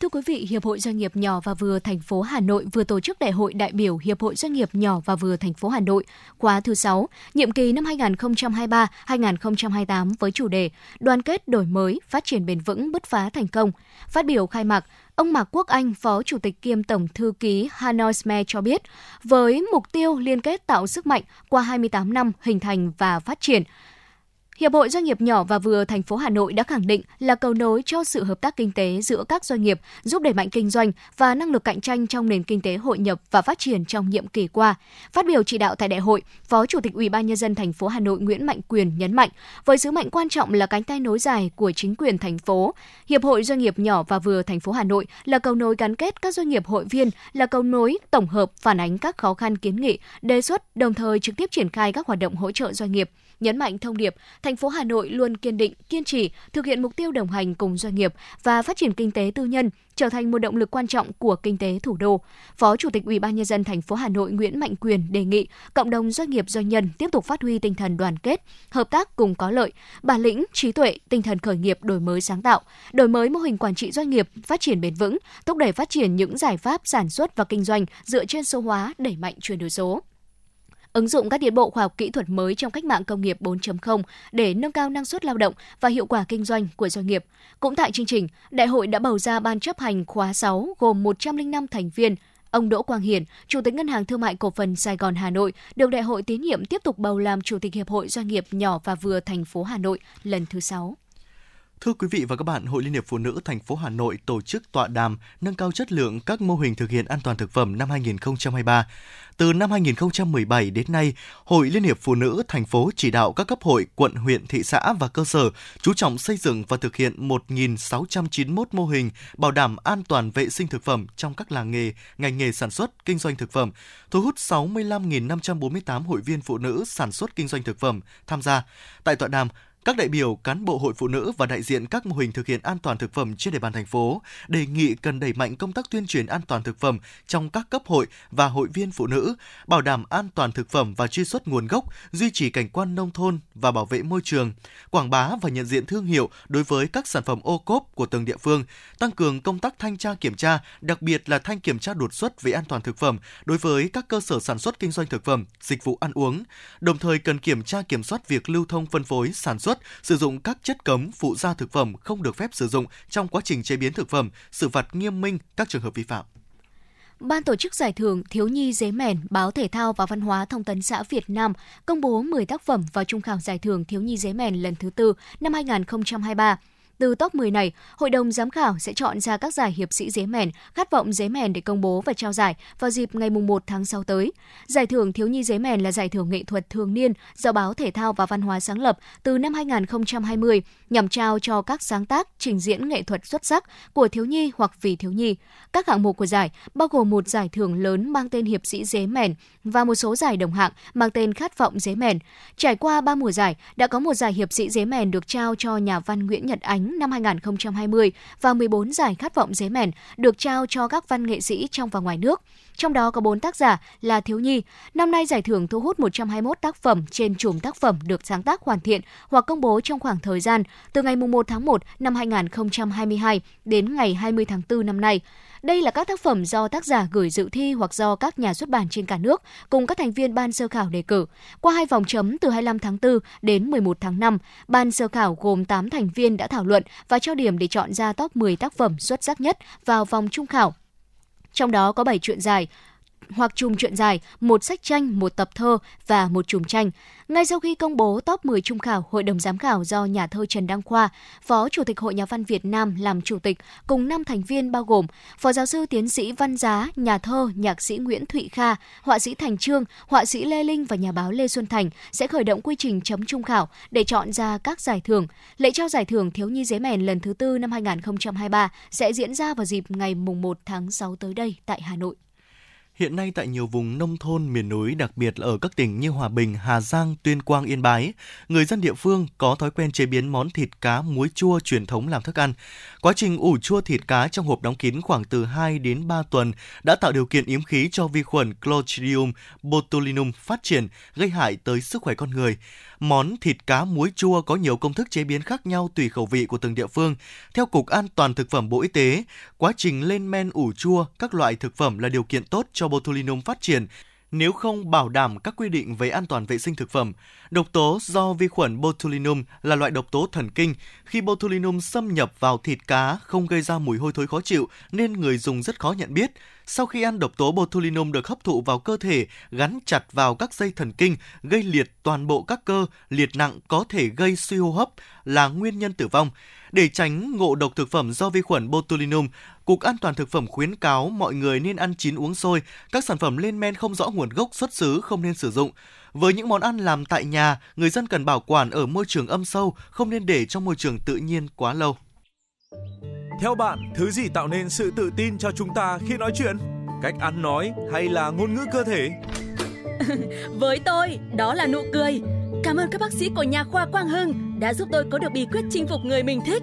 Thưa quý vị, Hiệp hội Doanh nghiệp nhỏ và vừa thành phố Hà Nội vừa tổ chức Đại hội đại biểu Hiệp hội Doanh nghiệp nhỏ và vừa thành phố Hà Nội khóa thứ 6, nhiệm kỳ năm 2023-2028 với chủ đề Đoàn kết đổi mới, phát triển bền vững, bứt phá thành công. Phát biểu khai mạc, Ông Mạc Quốc Anh, Phó Chủ tịch kiêm Tổng Thư ký Hanoi Sme cho biết, với mục tiêu liên kết tạo sức mạnh qua 28 năm hình thành và phát triển, Hiệp hội Doanh nghiệp nhỏ và vừa thành phố Hà Nội đã khẳng định là cầu nối cho sự hợp tác kinh tế giữa các doanh nghiệp, giúp đẩy mạnh kinh doanh và năng lực cạnh tranh trong nền kinh tế hội nhập và phát triển trong nhiệm kỳ qua. Phát biểu chỉ đạo tại đại hội, Phó Chủ tịch Ủy ban nhân dân thành phố Hà Nội Nguyễn Mạnh Quyền nhấn mạnh, với sứ mệnh quan trọng là cánh tay nối dài của chính quyền thành phố, Hiệp hội Doanh nghiệp nhỏ và vừa thành phố Hà Nội là cầu nối gắn kết các doanh nghiệp hội viên, là cầu nối tổng hợp phản ánh các khó khăn kiến nghị, đề xuất đồng thời trực tiếp triển khai các hoạt động hỗ trợ doanh nghiệp nhấn mạnh thông điệp thành phố Hà Nội luôn kiên định, kiên trì thực hiện mục tiêu đồng hành cùng doanh nghiệp và phát triển kinh tế tư nhân trở thành một động lực quan trọng của kinh tế thủ đô. Phó Chủ tịch Ủy ban nhân dân thành phố Hà Nội Nguyễn Mạnh Quyền đề nghị cộng đồng doanh nghiệp doanh nhân tiếp tục phát huy tinh thần đoàn kết, hợp tác cùng có lợi, bản lĩnh, trí tuệ, tinh thần khởi nghiệp đổi mới sáng tạo, đổi mới mô hình quản trị doanh nghiệp, phát triển bền vững, thúc đẩy phát triển những giải pháp sản xuất và kinh doanh dựa trên số hóa, đẩy mạnh chuyển đổi số ứng dụng các tiến bộ khoa học kỹ thuật mới trong cách mạng công nghiệp 4.0 để nâng cao năng suất lao động và hiệu quả kinh doanh của doanh nghiệp. Cũng tại chương trình, đại hội đã bầu ra ban chấp hành khóa 6 gồm 105 thành viên. Ông Đỗ Quang Hiển, Chủ tịch Ngân hàng Thương mại Cổ phần Sài Gòn Hà Nội, được đại hội tín nhiệm tiếp tục bầu làm Chủ tịch Hiệp hội Doanh nghiệp nhỏ và vừa thành phố Hà Nội lần thứ 6. Thưa quý vị và các bạn, Hội Liên hiệp Phụ nữ thành phố Hà Nội tổ chức tọa đàm nâng cao chất lượng các mô hình thực hiện an toàn thực phẩm năm 2023. Từ năm 2017 đến nay, Hội Liên hiệp Phụ nữ thành phố chỉ đạo các cấp hội, quận, huyện, thị xã và cơ sở chú trọng xây dựng và thực hiện 1.691 mô hình bảo đảm an toàn vệ sinh thực phẩm trong các làng nghề, ngành nghề sản xuất, kinh doanh thực phẩm, thu hút 65.548 hội viên phụ nữ sản xuất kinh doanh thực phẩm tham gia. Tại tọa đàm, các đại biểu, cán bộ hội phụ nữ và đại diện các mô hình thực hiện an toàn thực phẩm trên địa bàn thành phố đề nghị cần đẩy mạnh công tác tuyên truyền an toàn thực phẩm trong các cấp hội và hội viên phụ nữ, bảo đảm an toàn thực phẩm và truy xuất nguồn gốc, duy trì cảnh quan nông thôn và bảo vệ môi trường, quảng bá và nhận diện thương hiệu đối với các sản phẩm ô cốp của từng địa phương, tăng cường công tác thanh tra kiểm tra, đặc biệt là thanh kiểm tra đột xuất về an toàn thực phẩm đối với các cơ sở sản xuất kinh doanh thực phẩm, dịch vụ ăn uống. Đồng thời cần kiểm tra kiểm soát việc lưu thông phân phối, sản xuất, sử dụng các chất cấm, phụ gia thực phẩm không được phép sử dụng trong quá trình chế biến thực phẩm, xử phạt nghiêm minh các trường hợp vi phạm. Ban tổ chức giải thưởng Thiếu nhi dế mèn, Báo Thể thao và Văn hóa Thông tấn xã Việt Nam công bố 10 tác phẩm vào trung khảo giải thưởng Thiếu nhi dế mèn lần thứ tư năm 2023. Từ top 10 này, Hội đồng giám khảo sẽ chọn ra các giải hiệp sĩ dế mèn, khát vọng dế mèn để công bố và trao giải vào dịp ngày 1 tháng 6 tới. Giải thưởng Thiếu nhi dế mèn là giải thưởng nghệ thuật thường niên do Báo Thể thao và Văn hóa sáng lập từ năm 2020 nhằm trao cho các sáng tác, trình diễn nghệ thuật xuất sắc của thiếu nhi hoặc vì thiếu nhi. Các hạng mục của giải bao gồm một giải thưởng lớn mang tên hiệp sĩ dế mèn và một số giải đồng hạng mang tên khát vọng dế mèn. Trải qua 3 mùa giải, đã có một giải hiệp sĩ dế mèn được trao cho nhà văn Nguyễn Nhật Ánh năm 2020 và 14 giải khát vọng dế mèn được trao cho các văn nghệ sĩ trong và ngoài nước. Trong đó có 4 tác giả là thiếu nhi. Năm nay giải thưởng thu hút 121 tác phẩm trên chùm tác phẩm được sáng tác hoàn thiện hoặc công bố trong khoảng thời gian từ ngày 1 tháng 1 năm 2022 đến ngày 20 tháng 4 năm nay. Đây là các tác phẩm do tác giả gửi dự thi hoặc do các nhà xuất bản trên cả nước cùng các thành viên ban sơ khảo đề cử. Qua hai vòng chấm từ 25 tháng 4 đến 11 tháng 5, ban sơ khảo gồm 8 thành viên đã thảo luận và cho điểm để chọn ra top 10 tác phẩm xuất sắc nhất vào vòng trung khảo. Trong đó có 7 truyện dài, hoặc chùm truyện dài, một sách tranh, một tập thơ và một chùm tranh. Ngay sau khi công bố top 10 trung khảo, Hội đồng giám khảo do nhà thơ Trần Đăng Khoa, Phó Chủ tịch Hội Nhà văn Việt Nam làm chủ tịch, cùng 5 thành viên bao gồm Phó giáo sư tiến sĩ Văn Giá, nhà thơ, nhạc sĩ Nguyễn Thụy Kha, họa sĩ Thành Trương, họa sĩ Lê Linh và nhà báo Lê Xuân Thành sẽ khởi động quy trình chấm trung khảo để chọn ra các giải thưởng. Lễ trao giải thưởng Thiếu nhi giấy mèn lần thứ tư năm 2023 sẽ diễn ra vào dịp ngày mùng 1 tháng 6 tới đây tại Hà Nội. Hiện nay tại nhiều vùng nông thôn miền núi, đặc biệt là ở các tỉnh như Hòa Bình, Hà Giang, Tuyên Quang, Yên Bái, người dân địa phương có thói quen chế biến món thịt cá muối chua truyền thống làm thức ăn. Quá trình ủ chua thịt cá trong hộp đóng kín khoảng từ 2 đến 3 tuần đã tạo điều kiện yếm khí cho vi khuẩn Clostridium botulinum phát triển, gây hại tới sức khỏe con người. Món thịt cá muối chua có nhiều công thức chế biến khác nhau tùy khẩu vị của từng địa phương. Theo Cục An toàn Thực phẩm Bộ Y tế, quá trình lên men ủ chua các loại thực phẩm là điều kiện tốt cho botulinum phát triển nếu không bảo đảm các quy định về an toàn vệ sinh thực phẩm. Độc tố do vi khuẩn botulinum là loại độc tố thần kinh. Khi botulinum xâm nhập vào thịt cá không gây ra mùi hôi thối khó chịu nên người dùng rất khó nhận biết. Sau khi ăn độc tố botulinum được hấp thụ vào cơ thể, gắn chặt vào các dây thần kinh, gây liệt toàn bộ các cơ, liệt nặng có thể gây suy hô hấp là nguyên nhân tử vong. Để tránh ngộ độc thực phẩm do vi khuẩn botulinum, Cục An toàn thực phẩm khuyến cáo mọi người nên ăn chín uống sôi, các sản phẩm lên men không rõ nguồn gốc xuất xứ không nên sử dụng. Với những món ăn làm tại nhà, người dân cần bảo quản ở môi trường âm sâu, không nên để trong môi trường tự nhiên quá lâu. Theo bạn, thứ gì tạo nên sự tự tin cho chúng ta khi nói chuyện? Cách ăn nói hay là ngôn ngữ cơ thể? *laughs* Với tôi, đó là nụ cười. Cảm ơn các bác sĩ của nhà khoa Quang Hưng đã giúp tôi có được bí quyết chinh phục người mình thích.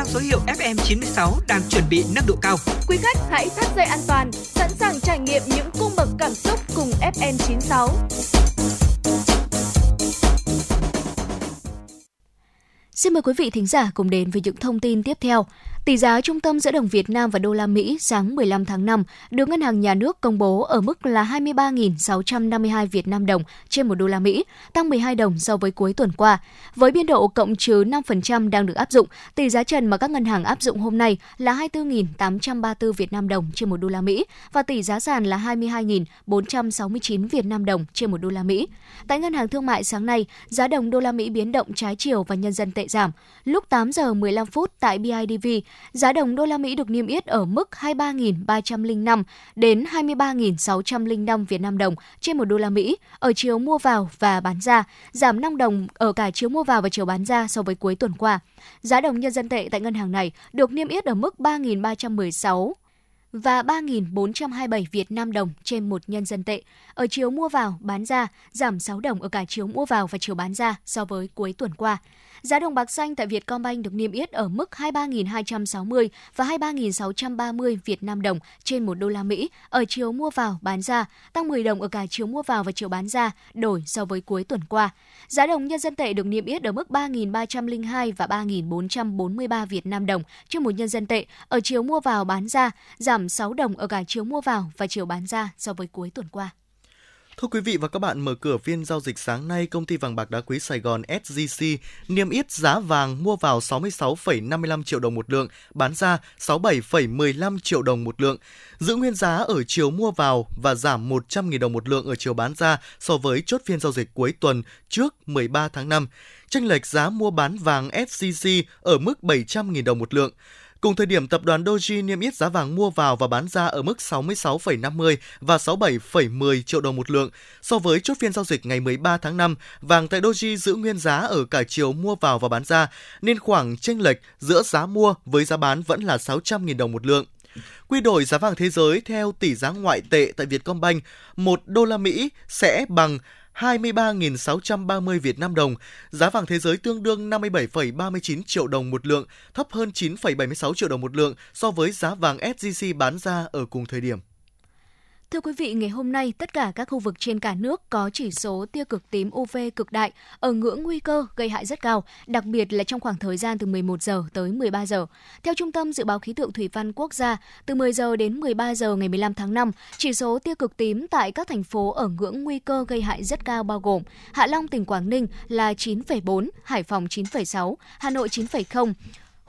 mang số hiệu FM96 đang chuẩn bị nâng độ cao. Quý khách hãy thắt dây an toàn, sẵn sàng trải nghiệm những cung bậc cảm xúc cùng FN96. Xin mời quý vị thính giả cùng đến với những thông tin tiếp theo. Tỷ giá trung tâm giữa đồng Việt Nam và đô la Mỹ sáng 15 tháng 5 được Ngân hàng Nhà nước công bố ở mức là 23.652 Việt Nam đồng trên một đô la Mỹ, tăng 12 đồng so với cuối tuần qua. Với biên độ cộng trừ 5% đang được áp dụng, tỷ giá trần mà các ngân hàng áp dụng hôm nay là 24.834 Việt Nam đồng trên một đô la Mỹ và tỷ giá sàn là 22.469 Việt Nam đồng trên một đô la Mỹ. Tại ngân hàng thương mại sáng nay, giá đồng đô la Mỹ biến động trái chiều và nhân dân tệ giảm. Lúc 8 giờ 15 phút tại BIDV, giá đồng đô la Mỹ được niêm yết ở mức 23.305 đến 23.605 Việt Nam đồng trên 1 đô la Mỹ ở chiều mua vào và bán ra, giảm 5 đồng ở cả chiều mua vào và chiều bán ra so với cuối tuần qua. Giá đồng nhân dân tệ tại ngân hàng này được niêm yết ở mức 3.316 và 3.427 Việt Nam đồng trên một nhân dân tệ. Ở chiều mua vào, bán ra, giảm 6 đồng ở cả chiều mua vào và chiều bán ra so với cuối tuần qua. Giá đồng bạc xanh tại Vietcombank được niêm yết ở mức 23.260 và 23.630 Việt Nam đồng trên một đô la Mỹ ở chiều mua vào bán ra, tăng 10 đồng ở cả chiều mua vào và chiều bán ra, đổi so với cuối tuần qua. Giá đồng nhân dân tệ được niêm yết ở mức 3.302 và 3.443 Việt Nam đồng trên một nhân dân tệ ở chiều mua vào bán ra, giảm 6 đồng ở cả chiều mua vào và chiều bán ra so với cuối tuần qua. Thưa quý vị và các bạn, mở cửa phiên giao dịch sáng nay, công ty vàng bạc đá quý Sài Gòn SJC niêm yết giá vàng mua vào 66,55 triệu đồng một lượng, bán ra 67,15 triệu đồng một lượng. Giữ nguyên giá ở chiều mua vào và giảm 100.000 đồng một lượng ở chiều bán ra so với chốt phiên giao dịch cuối tuần trước 13 tháng 5. Tranh lệch giá mua bán vàng SJC ở mức 700.000 đồng một lượng. Cùng thời điểm, tập đoàn Doji niêm yết giá vàng mua vào và bán ra ở mức 66,50 và 67,10 triệu đồng một lượng. So với chốt phiên giao dịch ngày 13 tháng 5, vàng tại Doji giữ nguyên giá ở cả chiều mua vào và bán ra, nên khoảng chênh lệch giữa giá mua với giá bán vẫn là 600.000 đồng một lượng. Quy đổi giá vàng thế giới theo tỷ giá ngoại tệ tại Vietcombank, 1 đô la Mỹ sẽ bằng 23.630 Việt Nam đồng, giá vàng thế giới tương đương 57,39 triệu đồng một lượng, thấp hơn 9,76 triệu đồng một lượng so với giá vàng SJC bán ra ở cùng thời điểm. Thưa quý vị, ngày hôm nay, tất cả các khu vực trên cả nước có chỉ số tia cực tím UV cực đại ở ngưỡng nguy cơ gây hại rất cao, đặc biệt là trong khoảng thời gian từ 11 giờ tới 13 giờ. Theo Trung tâm Dự báo Khí tượng Thủy văn Quốc gia, từ 10 giờ đến 13 giờ ngày 15 tháng 5, chỉ số tia cực tím tại các thành phố ở ngưỡng nguy cơ gây hại rất cao bao gồm Hạ Long, tỉnh Quảng Ninh là 9,4, Hải Phòng 9,6, Hà Nội 9,0,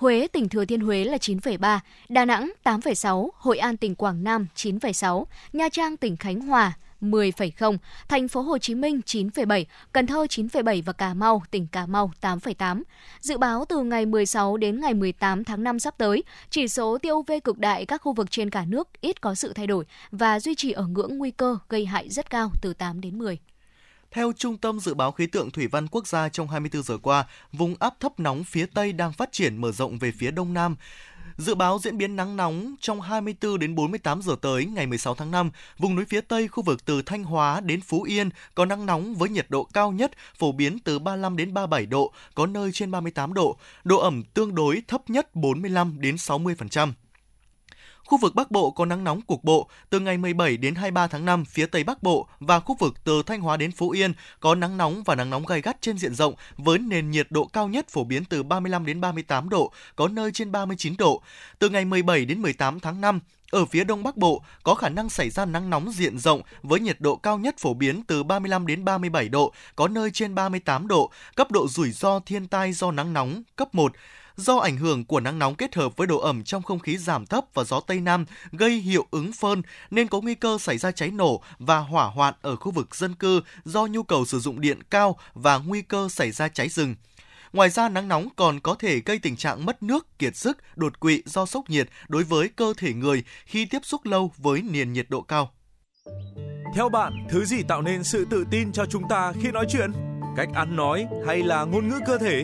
Huế, tỉnh Thừa Thiên Huế là 9,3, Đà Nẵng 8,6, Hội An, tỉnh Quảng Nam 9,6, Nha Trang, tỉnh Khánh Hòa 10,0, thành phố Hồ Chí Minh 9,7, Cần Thơ 9,7 và Cà Mau, tỉnh Cà Mau 8,8. Dự báo từ ngày 16 đến ngày 18 tháng 5 sắp tới, chỉ số tiêu UV cực đại các khu vực trên cả nước ít có sự thay đổi và duy trì ở ngưỡng nguy cơ gây hại rất cao từ 8 đến 10. Theo Trung tâm Dự báo Khí tượng Thủy văn Quốc gia trong 24 giờ qua, vùng áp thấp nóng phía Tây đang phát triển mở rộng về phía Đông Nam. Dự báo diễn biến nắng nóng trong 24 đến 48 giờ tới ngày 16 tháng 5, vùng núi phía Tây khu vực từ Thanh Hóa đến Phú Yên có nắng nóng với nhiệt độ cao nhất phổ biến từ 35 đến 37 độ, có nơi trên 38 độ, độ ẩm tương đối thấp nhất 45 đến 60%. Khu vực Bắc Bộ có nắng nóng cục bộ, từ ngày 17 đến 23 tháng 5, phía Tây Bắc Bộ và khu vực từ Thanh Hóa đến Phú Yên có nắng nóng và nắng nóng gai gắt trên diện rộng với nền nhiệt độ cao nhất phổ biến từ 35 đến 38 độ, có nơi trên 39 độ. Từ ngày 17 đến 18 tháng 5, ở phía Đông Bắc Bộ có khả năng xảy ra nắng nóng diện rộng với nhiệt độ cao nhất phổ biến từ 35 đến 37 độ, có nơi trên 38 độ, cấp độ rủi ro thiên tai do nắng nóng cấp 1 do ảnh hưởng của nắng nóng kết hợp với độ ẩm trong không khí giảm thấp và gió Tây Nam gây hiệu ứng phơn nên có nguy cơ xảy ra cháy nổ và hỏa hoạn ở khu vực dân cư do nhu cầu sử dụng điện cao và nguy cơ xảy ra cháy rừng. Ngoài ra, nắng nóng còn có thể gây tình trạng mất nước, kiệt sức, đột quỵ do sốc nhiệt đối với cơ thể người khi tiếp xúc lâu với nền nhiệt độ cao. Theo bạn, thứ gì tạo nên sự tự tin cho chúng ta khi nói chuyện? Cách ăn nói hay là ngôn ngữ cơ thể?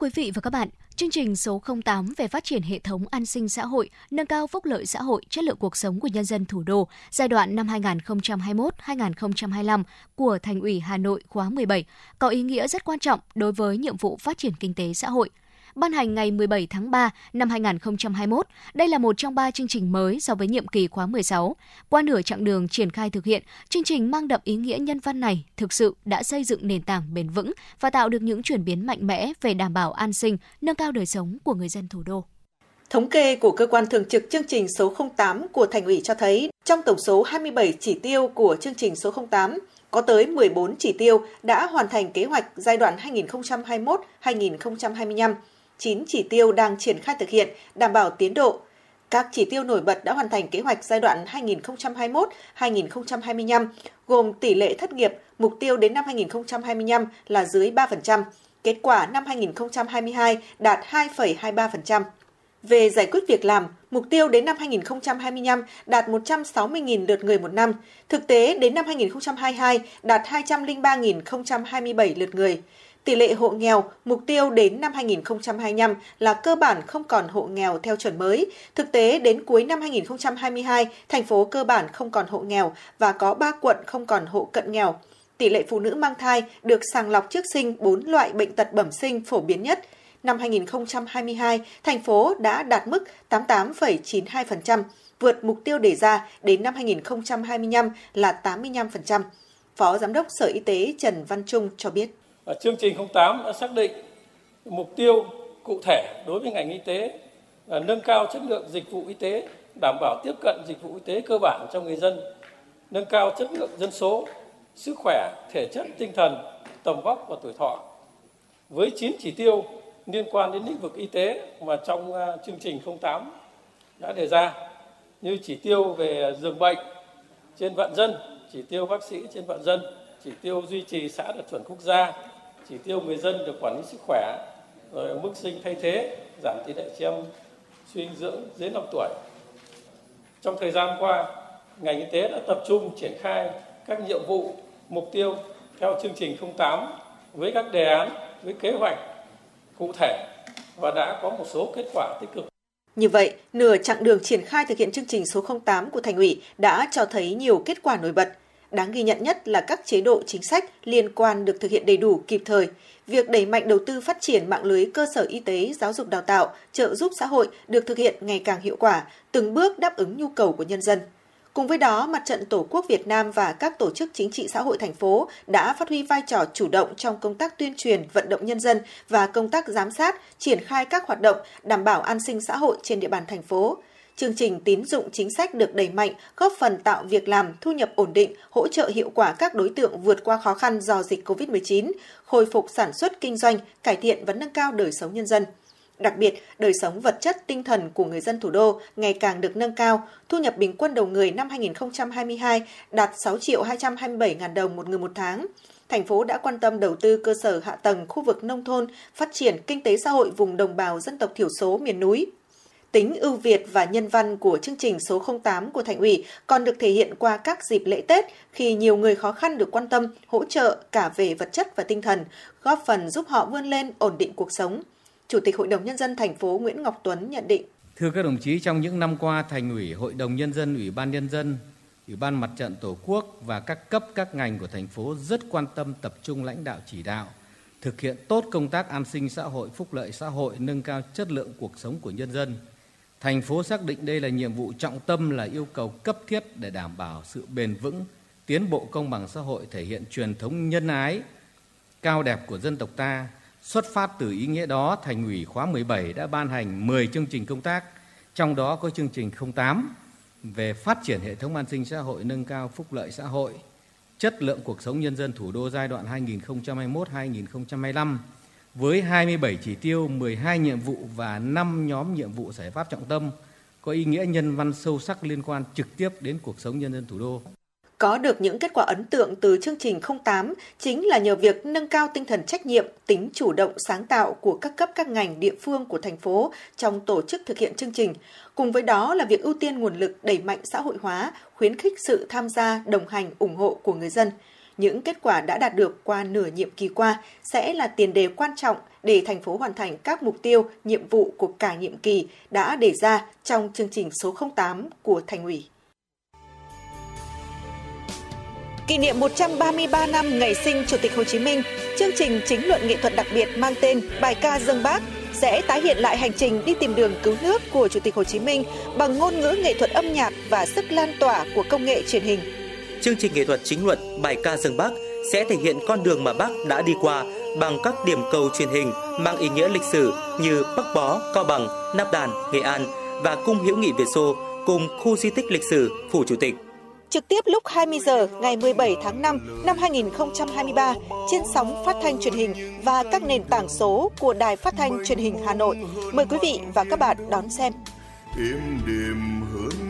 quý vị và các bạn, chương trình số 08 về phát triển hệ thống an sinh xã hội, nâng cao phúc lợi xã hội, chất lượng cuộc sống của nhân dân thủ đô giai đoạn năm 2021-2025 của Thành ủy Hà Nội khóa 17 có ý nghĩa rất quan trọng đối với nhiệm vụ phát triển kinh tế xã hội ban hành ngày 17 tháng 3 năm 2021. Đây là một trong ba chương trình mới so với nhiệm kỳ khóa 16. Qua nửa chặng đường triển khai thực hiện, chương trình mang đậm ý nghĩa nhân văn này thực sự đã xây dựng nền tảng bền vững và tạo được những chuyển biến mạnh mẽ về đảm bảo an sinh, nâng cao đời sống của người dân thủ đô. Thống kê của cơ quan thường trực chương trình số 08 của Thành ủy cho thấy, trong tổng số 27 chỉ tiêu của chương trình số 08, có tới 14 chỉ tiêu đã hoàn thành kế hoạch giai đoạn 2021-2025 9 chỉ tiêu đang triển khai thực hiện, đảm bảo tiến độ. Các chỉ tiêu nổi bật đã hoàn thành kế hoạch giai đoạn 2021-2025, gồm tỷ lệ thất nghiệp, mục tiêu đến năm 2025 là dưới 3%, kết quả năm 2022 đạt 2,23%. Về giải quyết việc làm, mục tiêu đến năm 2025 đạt 160.000 lượt người một năm, thực tế đến năm 2022 đạt 203.027 lượt người. Tỷ lệ hộ nghèo mục tiêu đến năm 2025 là cơ bản không còn hộ nghèo theo chuẩn mới. Thực tế đến cuối năm 2022, thành phố cơ bản không còn hộ nghèo và có 3 quận không còn hộ cận nghèo. Tỷ lệ phụ nữ mang thai được sàng lọc trước sinh 4 loại bệnh tật bẩm sinh phổ biến nhất. Năm 2022, thành phố đã đạt mức 88,92%, vượt mục tiêu đề ra đến năm 2025 là 85%. Phó Giám đốc Sở Y tế Trần Văn Trung cho biết. Và chương trình 08 đã xác định mục tiêu cụ thể đối với ngành y tế là nâng cao chất lượng dịch vụ y tế, đảm bảo tiếp cận dịch vụ y tế cơ bản cho người dân, nâng cao chất lượng dân số, sức khỏe, thể chất, tinh thần, tầm vóc và tuổi thọ. Với 9 chỉ tiêu liên quan đến lĩnh vực y tế mà trong à, chương trình 08 đã đề ra như chỉ tiêu về giường bệnh trên vạn dân, chỉ tiêu bác sĩ trên vạn dân, chỉ tiêu duy trì xã đạt chuẩn quốc gia, chỉ tiêu người dân được quản lý sức khỏe, rồi mức sinh thay thế, giảm tỷ lệ trẻ em suy dinh dưỡng dưới 5 tuổi. Trong thời gian qua, ngành y tế đã tập trung triển khai các nhiệm vụ, mục tiêu theo chương trình 08 với các đề án, với kế hoạch cụ thể và đã có một số kết quả tích cực. Như vậy, nửa chặng đường triển khai thực hiện chương trình số 08 của Thành ủy đã cho thấy nhiều kết quả nổi bật. Đáng ghi nhận nhất là các chế độ chính sách liên quan được thực hiện đầy đủ kịp thời. Việc đẩy mạnh đầu tư phát triển mạng lưới cơ sở y tế, giáo dục đào tạo, trợ giúp xã hội được thực hiện ngày càng hiệu quả, từng bước đáp ứng nhu cầu của nhân dân. Cùng với đó, Mặt trận Tổ quốc Việt Nam và các tổ chức chính trị xã hội thành phố đã phát huy vai trò chủ động trong công tác tuyên truyền, vận động nhân dân và công tác giám sát, triển khai các hoạt động đảm bảo an sinh xã hội trên địa bàn thành phố. Chương trình tín dụng chính sách được đẩy mạnh, góp phần tạo việc làm, thu nhập ổn định, hỗ trợ hiệu quả các đối tượng vượt qua khó khăn do dịch COVID-19, khôi phục sản xuất kinh doanh, cải thiện và nâng cao đời sống nhân dân. Đặc biệt, đời sống vật chất tinh thần của người dân thủ đô ngày càng được nâng cao, thu nhập bình quân đầu người năm 2022 đạt 6 triệu 227 ngàn đồng một người một tháng. Thành phố đã quan tâm đầu tư cơ sở hạ tầng khu vực nông thôn, phát triển kinh tế xã hội vùng đồng bào dân tộc thiểu số miền núi, Tính ưu việt và nhân văn của chương trình số 08 của Thành ủy còn được thể hiện qua các dịp lễ Tết khi nhiều người khó khăn được quan tâm, hỗ trợ cả về vật chất và tinh thần, góp phần giúp họ vươn lên ổn định cuộc sống. Chủ tịch Hội đồng Nhân dân thành phố Nguyễn Ngọc Tuấn nhận định. Thưa các đồng chí, trong những năm qua, Thành ủy, Hội đồng Nhân dân, Ủy ban Nhân dân, Ủy ban Mặt trận Tổ quốc và các cấp các ngành của thành phố rất quan tâm tập trung lãnh đạo chỉ đạo, thực hiện tốt công tác an sinh xã hội, phúc lợi xã hội, nâng cao chất lượng cuộc sống của nhân dân. Thành phố xác định đây là nhiệm vụ trọng tâm là yêu cầu cấp thiết để đảm bảo sự bền vững, tiến bộ công bằng xã hội thể hiện truyền thống nhân ái cao đẹp của dân tộc ta. Xuất phát từ ý nghĩa đó, Thành ủy khóa 17 đã ban hành 10 chương trình công tác, trong đó có chương trình 08 về phát triển hệ thống an sinh xã hội, nâng cao phúc lợi xã hội, chất lượng cuộc sống nhân dân thủ đô giai đoạn 2021-2025 với 27 chỉ tiêu, 12 nhiệm vụ và 5 nhóm nhiệm vụ giải pháp trọng tâm có ý nghĩa nhân văn sâu sắc liên quan trực tiếp đến cuộc sống nhân dân thủ đô. Có được những kết quả ấn tượng từ chương trình 08 chính là nhờ việc nâng cao tinh thần trách nhiệm, tính chủ động sáng tạo của các cấp các ngành địa phương của thành phố trong tổ chức thực hiện chương trình. Cùng với đó là việc ưu tiên nguồn lực đẩy mạnh xã hội hóa, khuyến khích sự tham gia, đồng hành, ủng hộ của người dân. Những kết quả đã đạt được qua nửa nhiệm kỳ qua sẽ là tiền đề quan trọng để thành phố hoàn thành các mục tiêu, nhiệm vụ của cả nhiệm kỳ đã đề ra trong chương trình số 08 của Thành ủy. Kỷ niệm 133 năm ngày sinh Chủ tịch Hồ Chí Minh, chương trình chính luận nghệ thuật đặc biệt mang tên Bài ca dân Bác sẽ tái hiện lại hành trình đi tìm đường cứu nước của Chủ tịch Hồ Chí Minh bằng ngôn ngữ nghệ thuật âm nhạc và sức lan tỏa của công nghệ truyền hình. Chương trình nghệ thuật chính luận Bài ca dân Bác sẽ thể hiện con đường mà Bác đã đi qua bằng các điểm cầu truyền hình mang ý nghĩa lịch sử như Bắc Bó, Cao Bằng, Nắp Đàn, Nghệ An và Cung Hữu nghị Việt Xô cùng khu di tích lịch sử Phủ Chủ tịch trực tiếp lúc 20 giờ ngày 17 tháng 5 năm 2023 trên sóng phát thanh truyền hình và các nền tảng số của Đài Phát thanh Truyền hình Hà Nội. Mời quý vị và các bạn đón xem. Êm đềm hơn những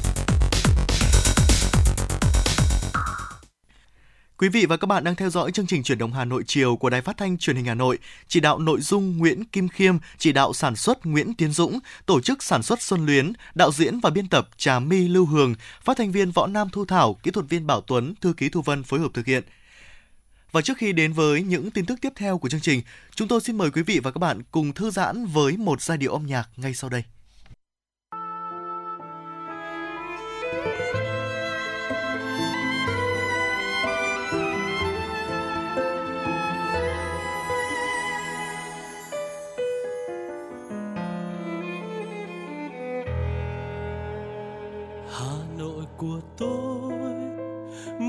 Quý vị và các bạn đang theo dõi chương trình chuyển động Hà Nội chiều của Đài Phát thanh Truyền hình Hà Nội. Chỉ đạo nội dung Nguyễn Kim Khiêm, chỉ đạo sản xuất Nguyễn Tiến Dũng, tổ chức sản xuất Xuân Luyến, đạo diễn và biên tập Trà My Lưu Hường, phát thanh viên Võ Nam Thu Thảo, kỹ thuật viên Bảo Tuấn, thư ký Thu Vân phối hợp thực hiện. Và trước khi đến với những tin tức tiếp theo của chương trình, chúng tôi xin mời quý vị và các bạn cùng thư giãn với một giai điệu âm nhạc ngay sau đây.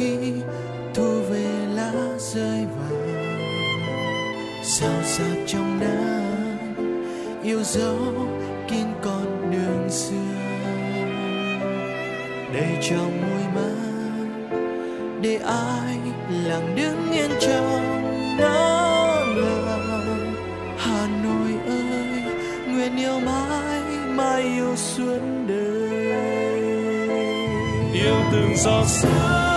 khi thu về lá rơi vàng sao sắc trong nắng yêu dấu kín con đường xưa. Để trong môi mắt để ai lặng đứng yên trong nắng lòng. Hà Nội ơi, nguyện yêu mãi mãi yêu suốt đời. Yêu từng giọt sương.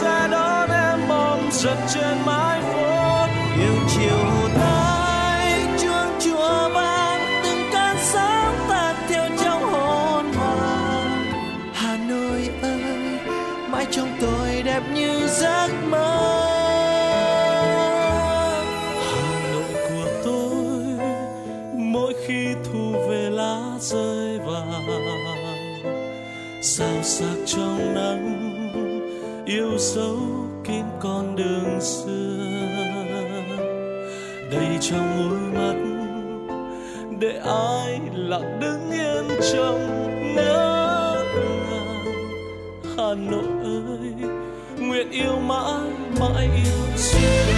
Sẽ đón em mong giật trên mái dấu kín con đường xưa. Đầy trong đôi mắt, để ai lặng đứng yên trong ngỡ ngàng Hà Nội ơi, nguyện yêu mãi mãi yêu riêng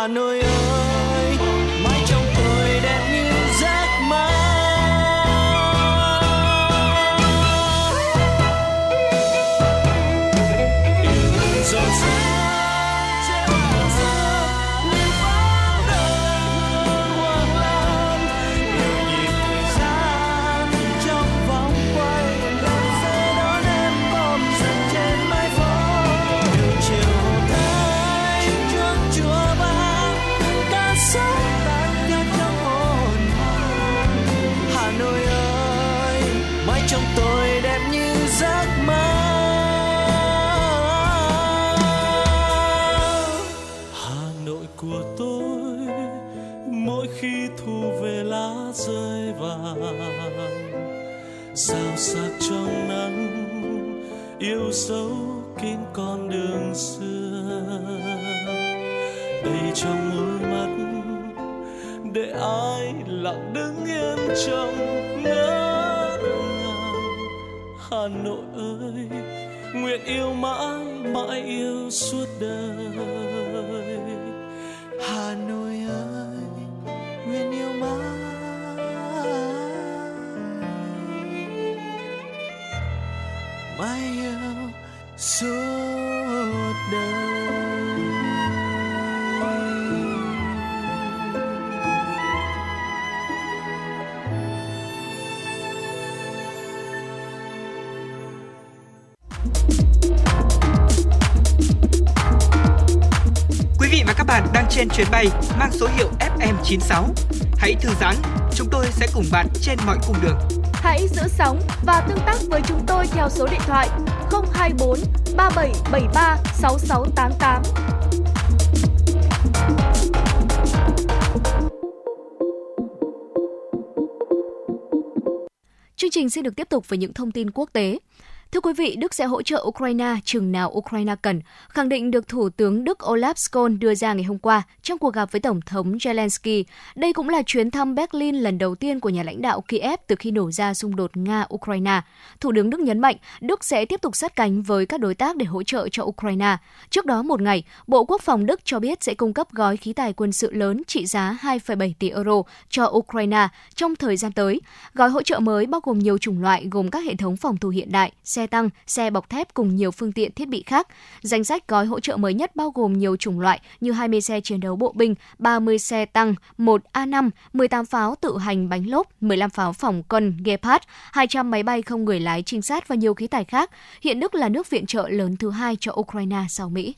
Hà Nội chuyến bay mang số hiệu FM96. Hãy thư giãn, chúng tôi sẽ cùng bạn trên mọi cung đường. Hãy giữ sóng và tương tác với chúng tôi theo số điện thoại 024 3773 6688. Chương trình xin được tiếp tục với những thông tin quốc tế. Thưa quý vị, Đức sẽ hỗ trợ Ukraine chừng nào Ukraine cần, khẳng định được Thủ tướng Đức Olaf Scholz đưa ra ngày hôm qua trong cuộc gặp với Tổng thống Zelensky. Đây cũng là chuyến thăm Berlin lần đầu tiên của nhà lãnh đạo Kiev từ khi nổ ra xung đột Nga-Ukraine. Thủ tướng Đức nhấn mạnh Đức sẽ tiếp tục sát cánh với các đối tác để hỗ trợ cho Ukraine. Trước đó một ngày, Bộ Quốc phòng Đức cho biết sẽ cung cấp gói khí tài quân sự lớn trị giá 2,7 tỷ euro cho Ukraine trong thời gian tới. Gói hỗ trợ mới bao gồm nhiều chủng loại gồm các hệ thống phòng thủ hiện đại, xe xe tăng, xe bọc thép cùng nhiều phương tiện thiết bị khác. Danh sách gói hỗ trợ mới nhất bao gồm nhiều chủng loại như 20 xe chiến đấu bộ binh, 30 xe tăng, 1 A5, 18 pháo tự hành bánh lốp, 15 pháo phòng quân Gepard, 200 máy bay không người lái trinh sát và nhiều khí tài khác. Hiện Đức là nước viện trợ lớn thứ hai cho Ukraine sau Mỹ.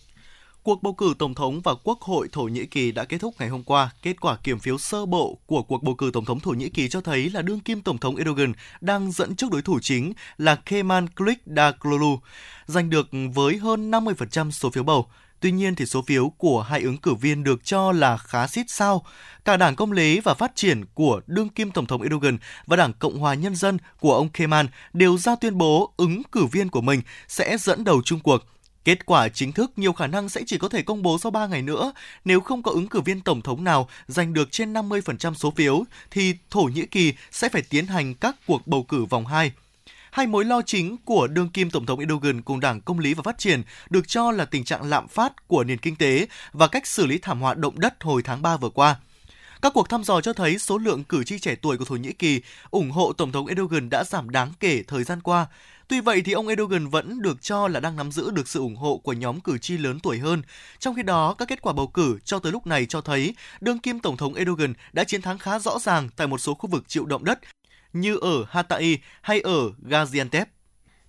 Cuộc bầu cử tổng thống và quốc hội Thổ Nhĩ Kỳ đã kết thúc ngày hôm qua. Kết quả kiểm phiếu sơ bộ của cuộc bầu cử tổng thống Thổ Nhĩ Kỳ cho thấy là đương kim tổng thống Erdogan đang dẫn trước đối thủ chính là Kemal Kılıçdaroğlu, giành được với hơn 50% số phiếu bầu. Tuy nhiên thì số phiếu của hai ứng cử viên được cho là khá xít sao. Cả Đảng Công lý và Phát triển của đương kim Tổng thống Erdogan và Đảng Cộng hòa Nhân dân của ông Kemal đều ra tuyên bố ứng cử viên của mình sẽ dẫn đầu chung cuộc. Kết quả chính thức nhiều khả năng sẽ chỉ có thể công bố sau 3 ngày nữa. Nếu không có ứng cử viên tổng thống nào giành được trên 50% số phiếu, thì Thổ Nhĩ Kỳ sẽ phải tiến hành các cuộc bầu cử vòng 2. Hai mối lo chính của đương kim Tổng thống Erdogan cùng Đảng Công lý và Phát triển được cho là tình trạng lạm phát của nền kinh tế và cách xử lý thảm họa động đất hồi tháng 3 vừa qua. Các cuộc thăm dò cho thấy số lượng cử tri trẻ tuổi của Thổ Nhĩ Kỳ ủng hộ Tổng thống Erdogan đã giảm đáng kể thời gian qua. Tuy vậy thì ông Erdogan vẫn được cho là đang nắm giữ được sự ủng hộ của nhóm cử tri lớn tuổi hơn. Trong khi đó, các kết quả bầu cử cho tới lúc này cho thấy đương kim Tổng thống Erdogan đã chiến thắng khá rõ ràng tại một số khu vực chịu động đất như ở Hatay hay ở Gaziantep.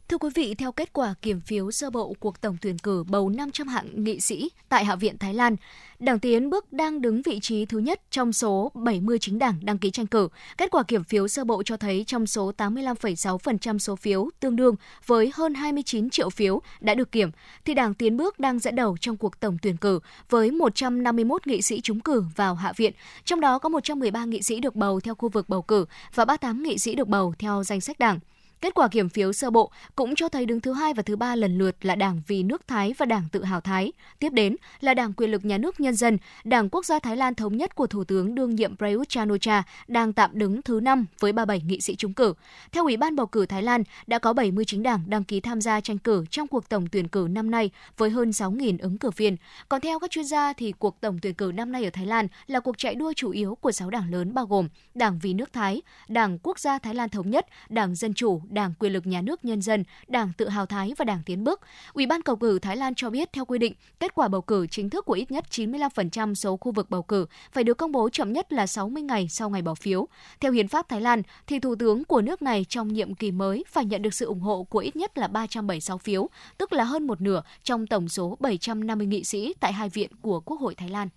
Thưa quý vị, theo kết quả kiểm phiếu sơ bộ cuộc tổng tuyển cử bầu 500 hạng nghị sĩ tại Hạ viện Thái Lan, Đảng Tiến bước đang đứng vị trí thứ nhất trong số 70 chính đảng đăng ký tranh cử. Kết quả kiểm phiếu sơ bộ cho thấy trong số 85,6% số phiếu tương đương với hơn 29 triệu phiếu đã được kiểm, thì Đảng Tiến bước đang dẫn đầu trong cuộc tổng tuyển cử với 151 nghị sĩ trúng cử vào Hạ viện, trong đó có 113 nghị sĩ được bầu theo khu vực bầu cử và 38 nghị sĩ được bầu theo danh sách đảng. Kết quả kiểm phiếu sơ bộ cũng cho thấy đứng thứ hai và thứ ba lần lượt là Đảng Vì nước Thái và Đảng Tự hào Thái. Tiếp đến là Đảng Quyền lực Nhà nước Nhân dân, Đảng Quốc gia Thái Lan thống nhất của Thủ tướng đương nhiệm Prayut Chan-o-cha đang tạm đứng thứ năm với 37 nghị sĩ trúng cử. Theo Ủy ban bầu cử Thái Lan, đã có 70 chính đảng đăng ký tham gia tranh cử trong cuộc tổng tuyển cử năm nay với hơn 6.000 ứng cử viên. Còn theo các chuyên gia thì cuộc tổng tuyển cử năm nay ở Thái Lan là cuộc chạy đua chủ yếu của 6 đảng lớn bao gồm Đảng Vì nước Thái, Đảng Quốc gia Thái Lan thống nhất, Đảng Dân chủ, Đảng Quyền lực Nhà nước Nhân dân, Đảng Tự hào Thái và Đảng Tiến bước. Ủy ban bầu cử Thái Lan cho biết theo quy định, kết quả bầu cử chính thức của ít nhất 95% số khu vực bầu cử phải được công bố chậm nhất là 60 ngày sau ngày bỏ phiếu. Theo hiến pháp Thái Lan, thì thủ tướng của nước này trong nhiệm kỳ mới phải nhận được sự ủng hộ của ít nhất là 376 phiếu, tức là hơn một nửa trong tổng số 750 nghị sĩ tại hai viện của Quốc hội Thái Lan.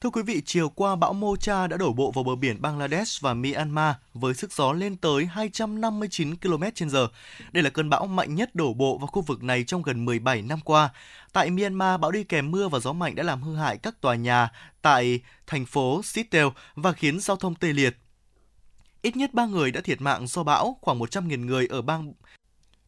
Thưa quý vị, chiều qua bão Mocha đã đổ bộ vào bờ biển Bangladesh và Myanmar với sức gió lên tới 259 km/h. Đây là cơn bão mạnh nhất đổ bộ vào khu vực này trong gần 17 năm qua. Tại Myanmar, bão đi kèm mưa và gió mạnh đã làm hư hại các tòa nhà tại thành phố Sittel và khiến giao thông tê liệt. Ít nhất 3 người đã thiệt mạng do bão, khoảng 100.000 người ở bang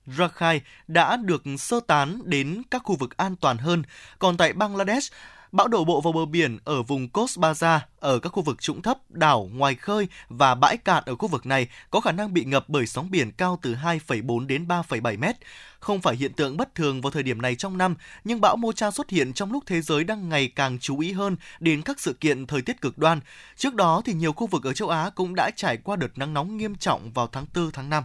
Rakhine đã được sơ tán đến các khu vực an toàn hơn. Còn tại Bangladesh, Bão đổ bộ vào bờ biển ở vùng Coast Baza, ở các khu vực trũng thấp, đảo, ngoài khơi và bãi cạn ở khu vực này có khả năng bị ngập bởi sóng biển cao từ 2,4 đến 3,7 mét. Không phải hiện tượng bất thường vào thời điểm này trong năm, nhưng bão Mocha xuất hiện trong lúc thế giới đang ngày càng chú ý hơn đến các sự kiện thời tiết cực đoan. Trước đó thì nhiều khu vực ở châu Á cũng đã trải qua đợt nắng nóng nghiêm trọng vào tháng 4 tháng 5.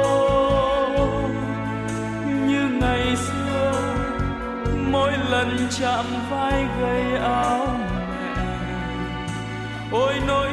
lần chạm vai gầy áo mẹ. Ôi nỗi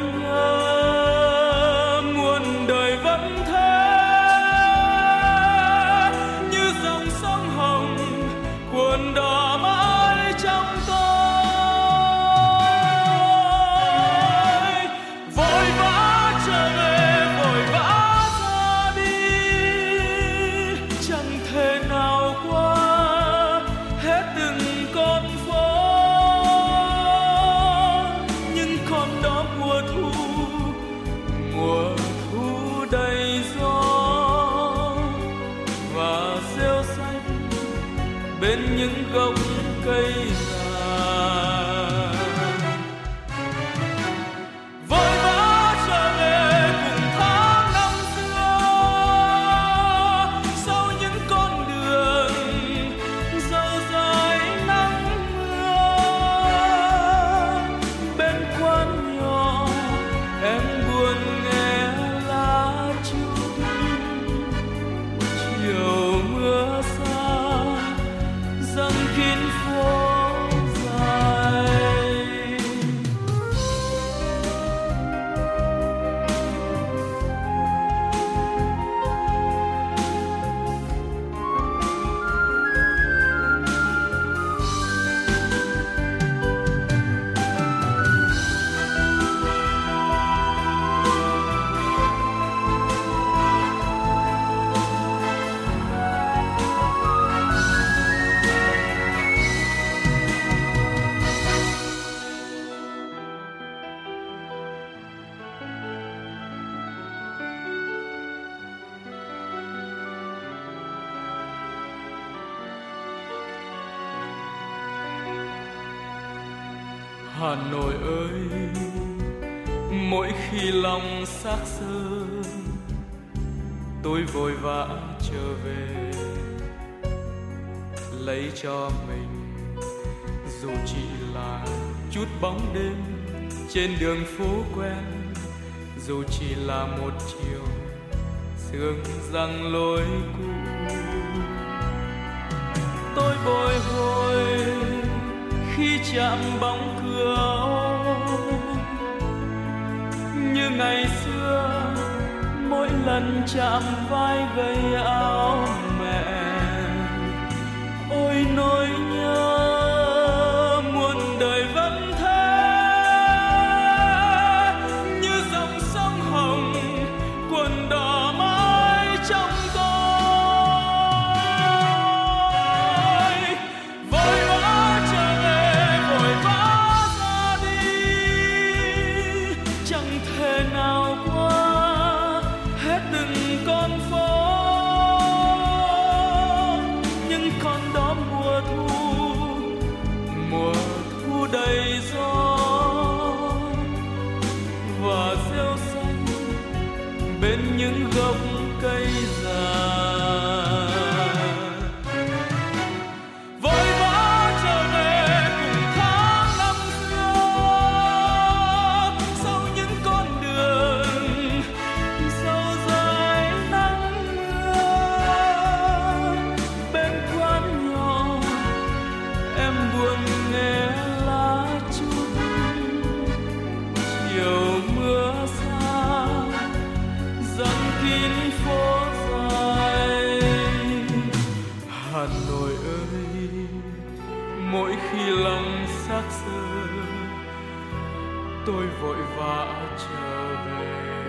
tôi vội vã trở về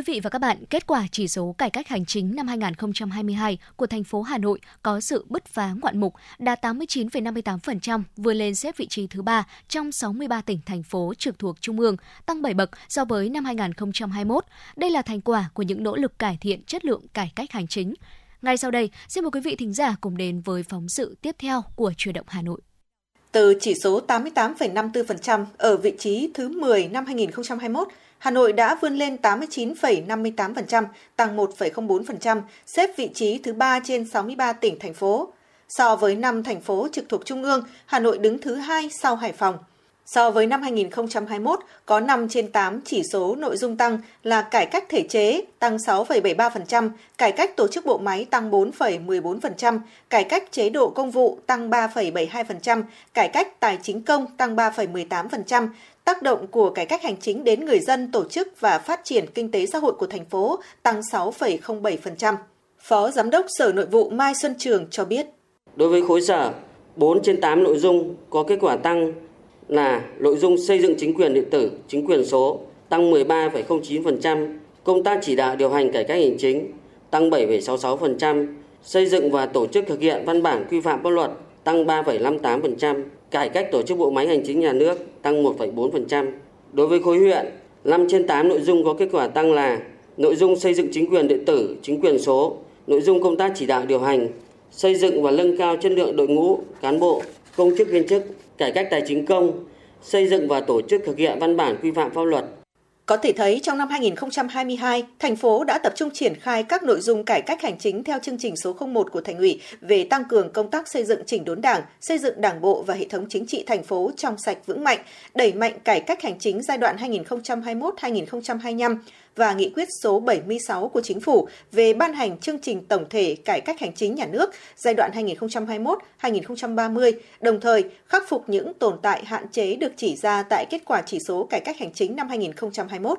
Quý vị và các bạn, kết quả chỉ số cải cách hành chính năm 2022 của thành phố Hà Nội có sự bứt phá ngoạn mục, đạt 89,58%, vươn lên xếp vị trí thứ ba trong 63 tỉnh thành phố trực thuộc Trung ương, tăng 7 bậc so với năm 2021. Đây là thành quả của những nỗ lực cải thiện chất lượng cải cách hành chính. Ngay sau đây, xin mời quý vị thính giả cùng đến với phóng sự tiếp theo của Truyền động Hà Nội. Từ chỉ số 88,54% ở vị trí thứ 10 năm 2021, Hà Nội đã vươn lên 89,58%, tăng 1,04%, xếp vị trí thứ 3 trên 63 tỉnh, thành phố. So với năm thành phố trực thuộc Trung ương, Hà Nội đứng thứ 2 sau Hải Phòng. So với năm 2021, có 5 trên 8 chỉ số nội dung tăng là cải cách thể chế tăng 6,73%, cải cách tổ chức bộ máy tăng 4,14%, cải cách chế độ công vụ tăng 3,72%, cải cách tài chính công tăng 3,18%, tác động của cải cách hành chính đến người dân, tổ chức và phát triển kinh tế xã hội của thành phố tăng 6,07%. Phó Giám đốc Sở Nội vụ Mai Xuân Trường cho biết. Đối với khối sở, 4 trên 8 nội dung có kết quả tăng là nội dung xây dựng chính quyền điện tử, chính quyền số tăng 13,09%, công tác chỉ đạo điều hành cải cách hành chính tăng 7,66%, xây dựng và tổ chức thực hiện văn bản quy phạm pháp luật tăng 3,58%, cải cách tổ chức bộ máy hành chính nhà nước tăng 1,4%. Đối với khối huyện, 5 trên 8 nội dung có kết quả tăng là nội dung xây dựng chính quyền điện tử, chính quyền số, nội dung công tác chỉ đạo điều hành, xây dựng và nâng cao chất lượng đội ngũ cán bộ, công chức viên chức, cải cách tài chính công, xây dựng và tổ chức thực hiện văn bản quy phạm pháp luật. Có thể thấy trong năm 2022, thành phố đã tập trung triển khai các nội dung cải cách hành chính theo chương trình số 01 của thành ủy về tăng cường công tác xây dựng chỉnh đốn Đảng, xây dựng Đảng bộ và hệ thống chính trị thành phố trong sạch vững mạnh, đẩy mạnh cải cách hành chính giai đoạn 2021-2025 và nghị quyết số 76 của Chính phủ về ban hành chương trình tổng thể cải cách hành chính nhà nước giai đoạn 2021-2030, đồng thời khắc phục những tồn tại hạn chế được chỉ ra tại kết quả chỉ số cải cách hành chính năm 2021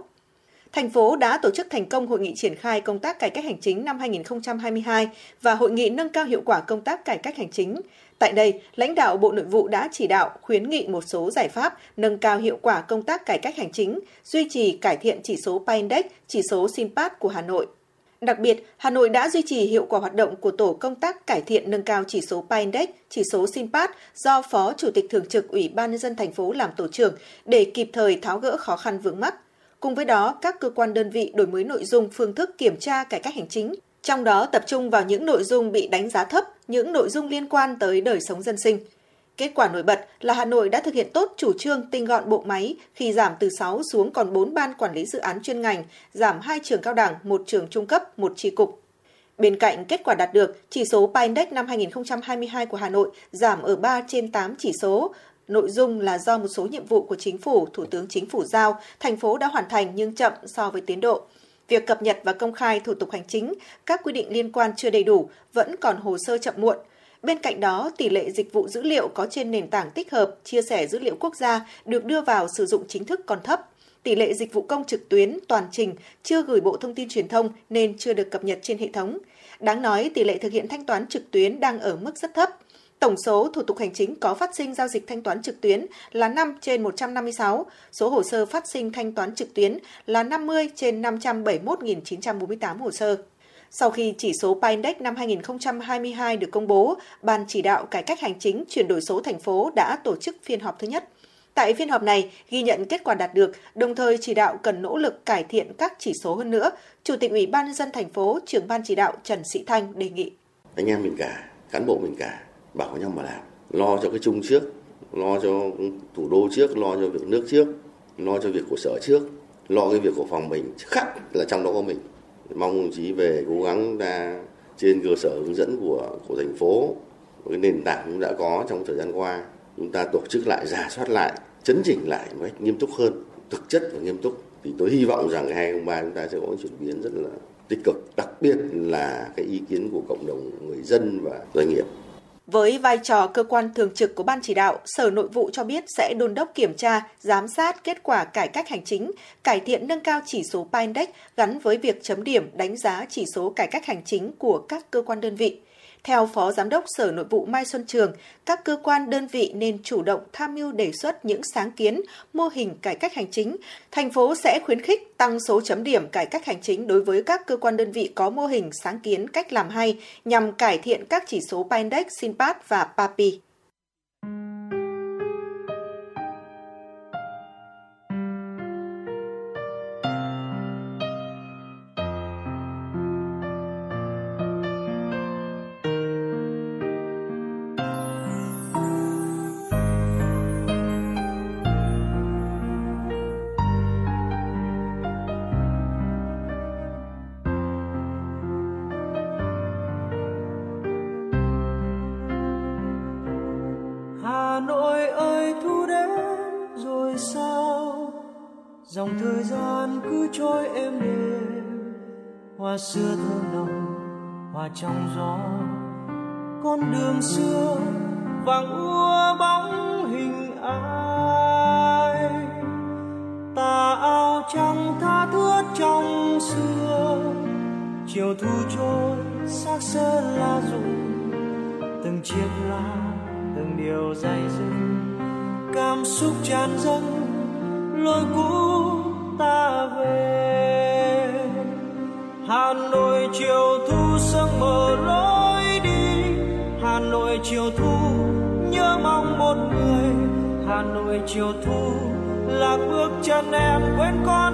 thành phố đã tổ chức thành công hội nghị triển khai công tác cải cách hành chính năm 2022 và hội nghị nâng cao hiệu quả công tác cải cách hành chính. Tại đây, lãnh đạo Bộ Nội vụ đã chỉ đạo khuyến nghị một số giải pháp nâng cao hiệu quả công tác cải cách hành chính, duy trì cải thiện chỉ số PAINDEX, chỉ số SINPAT của Hà Nội. Đặc biệt, Hà Nội đã duy trì hiệu quả hoạt động của Tổ công tác cải thiện nâng cao chỉ số PAINDEX, chỉ số SINPAT do Phó Chủ tịch Thường trực Ủy ban nhân dân thành phố làm tổ trưởng để kịp thời tháo gỡ khó khăn vướng mắc. Cùng với đó, các cơ quan đơn vị đổi mới nội dung phương thức kiểm tra cải cách hành chính, trong đó tập trung vào những nội dung bị đánh giá thấp, những nội dung liên quan tới đời sống dân sinh. Kết quả nổi bật là Hà Nội đã thực hiện tốt chủ trương tinh gọn bộ máy khi giảm từ 6 xuống còn 4 ban quản lý dự án chuyên ngành, giảm 2 trường cao đẳng, 1 trường trung cấp, 1 tri cục. Bên cạnh kết quả đạt được, chỉ số PINDEX năm 2022 của Hà Nội giảm ở 3 trên 8 chỉ số, Nội dung là do một số nhiệm vụ của chính phủ, Thủ tướng Chính phủ giao, thành phố đã hoàn thành nhưng chậm so với tiến độ. Việc cập nhật và công khai thủ tục hành chính, các quy định liên quan chưa đầy đủ, vẫn còn hồ sơ chậm muộn. Bên cạnh đó, tỷ lệ dịch vụ dữ liệu có trên nền tảng tích hợp, chia sẻ dữ liệu quốc gia được đưa vào sử dụng chính thức còn thấp. Tỷ lệ dịch vụ công trực tuyến toàn trình chưa gửi Bộ Thông tin Truyền thông nên chưa được cập nhật trên hệ thống. Đáng nói, tỷ lệ thực hiện thanh toán trực tuyến đang ở mức rất thấp. Tổng số thủ tục hành chính có phát sinh giao dịch thanh toán trực tuyến là 5 trên 156, số hồ sơ phát sinh thanh toán trực tuyến là 50 trên 571.948 hồ sơ. Sau khi chỉ số PINDEX năm 2022 được công bố, Ban chỉ đạo cải cách hành chính chuyển đổi số thành phố đã tổ chức phiên họp thứ nhất. Tại phiên họp này, ghi nhận kết quả đạt được, đồng thời chỉ đạo cần nỗ lực cải thiện các chỉ số hơn nữa. Chủ tịch Ủy ban nhân dân thành phố, trưởng ban chỉ đạo Trần Sĩ Thanh đề nghị. Anh em mình cả, cán bộ mình cả, bảo nhau mà làm. Lo cho cái chung trước, lo cho thủ đô trước, lo cho việc nước trước, lo cho việc của sở trước, lo cái việc của phòng mình khắc là trong đó có mình. Mong đồng chí về cố gắng ra trên cơ sở hướng dẫn của của thành phố cái nền tảng cũng đã có trong thời gian qua. Chúng ta tổ chức lại giả soát lại, chấn chỉnh lại một cách nghiêm túc hơn, thực chất và nghiêm túc. Thì tôi hy vọng rằng 2023 chúng ta sẽ có chuyển biến rất là tích cực, đặc biệt là cái ý kiến của cộng đồng người dân và doanh nghiệp. Với vai trò cơ quan thường trực của Ban chỉ đạo, Sở Nội vụ cho biết sẽ đôn đốc kiểm tra, giám sát kết quả cải cách hành chính, cải thiện nâng cao chỉ số PINDEX Index gắn với việc chấm điểm đánh giá chỉ số cải cách hành chính của các cơ quan đơn vị. Theo Phó Giám đốc Sở Nội vụ Mai Xuân Trường, các cơ quan đơn vị nên chủ động tham mưu đề xuất những sáng kiến, mô hình cải cách hành chính. Thành phố sẽ khuyến khích tăng số chấm điểm cải cách hành chính đối với các cơ quan đơn vị có mô hình sáng kiến cách làm hay nhằm cải thiện các chỉ số Pindex, Sinpat và PAPI. Hoa xưa thơ nồng hoa trong gió. Con đường xưa vàng ua bóng hình ai. Tà áo trắng tha thướt trong xưa. Chiều thu trôi, xác sơn la rụng từng chiếc lá, từng điều dày dứt cảm xúc tràn dâng lối cũ ta về hà nội chiều thu sương mờ lối đi. Hà nội chiều thu nhớ mong một người. Hà nội chiều thu lạc bước chân em quên con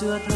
xưa thơm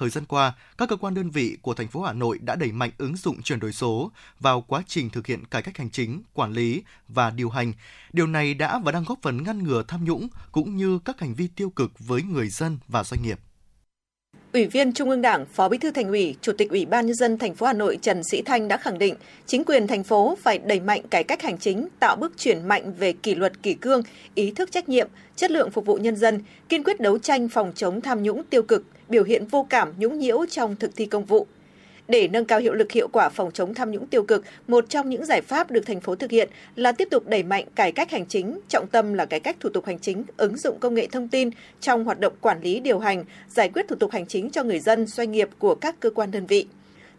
thời gian qua, các cơ quan đơn vị của thành phố Hà Nội đã đẩy mạnh ứng dụng chuyển đổi số vào quá trình thực hiện cải cách hành chính, quản lý và điều hành. Điều này đã và đang góp phần ngăn ngừa tham nhũng cũng như các hành vi tiêu cực với người dân và doanh nghiệp. Ủy viên Trung ương Đảng, Phó Bí thư Thành ủy, Chủ tịch Ủy ban nhân dân thành phố Hà Nội Trần Sĩ Thanh đã khẳng định, chính quyền thành phố phải đẩy mạnh cải cách hành chính, tạo bước chuyển mạnh về kỷ luật kỷ cương, ý thức trách nhiệm, chất lượng phục vụ nhân dân, kiên quyết đấu tranh phòng chống tham nhũng tiêu cực, biểu hiện vô cảm nhũng nhiễu trong thực thi công vụ. Để nâng cao hiệu lực hiệu quả phòng chống tham nhũng tiêu cực, một trong những giải pháp được thành phố thực hiện là tiếp tục đẩy mạnh cải cách hành chính, trọng tâm là cải cách thủ tục hành chính, ứng dụng công nghệ thông tin trong hoạt động quản lý điều hành, giải quyết thủ tục hành chính cho người dân, doanh nghiệp của các cơ quan đơn vị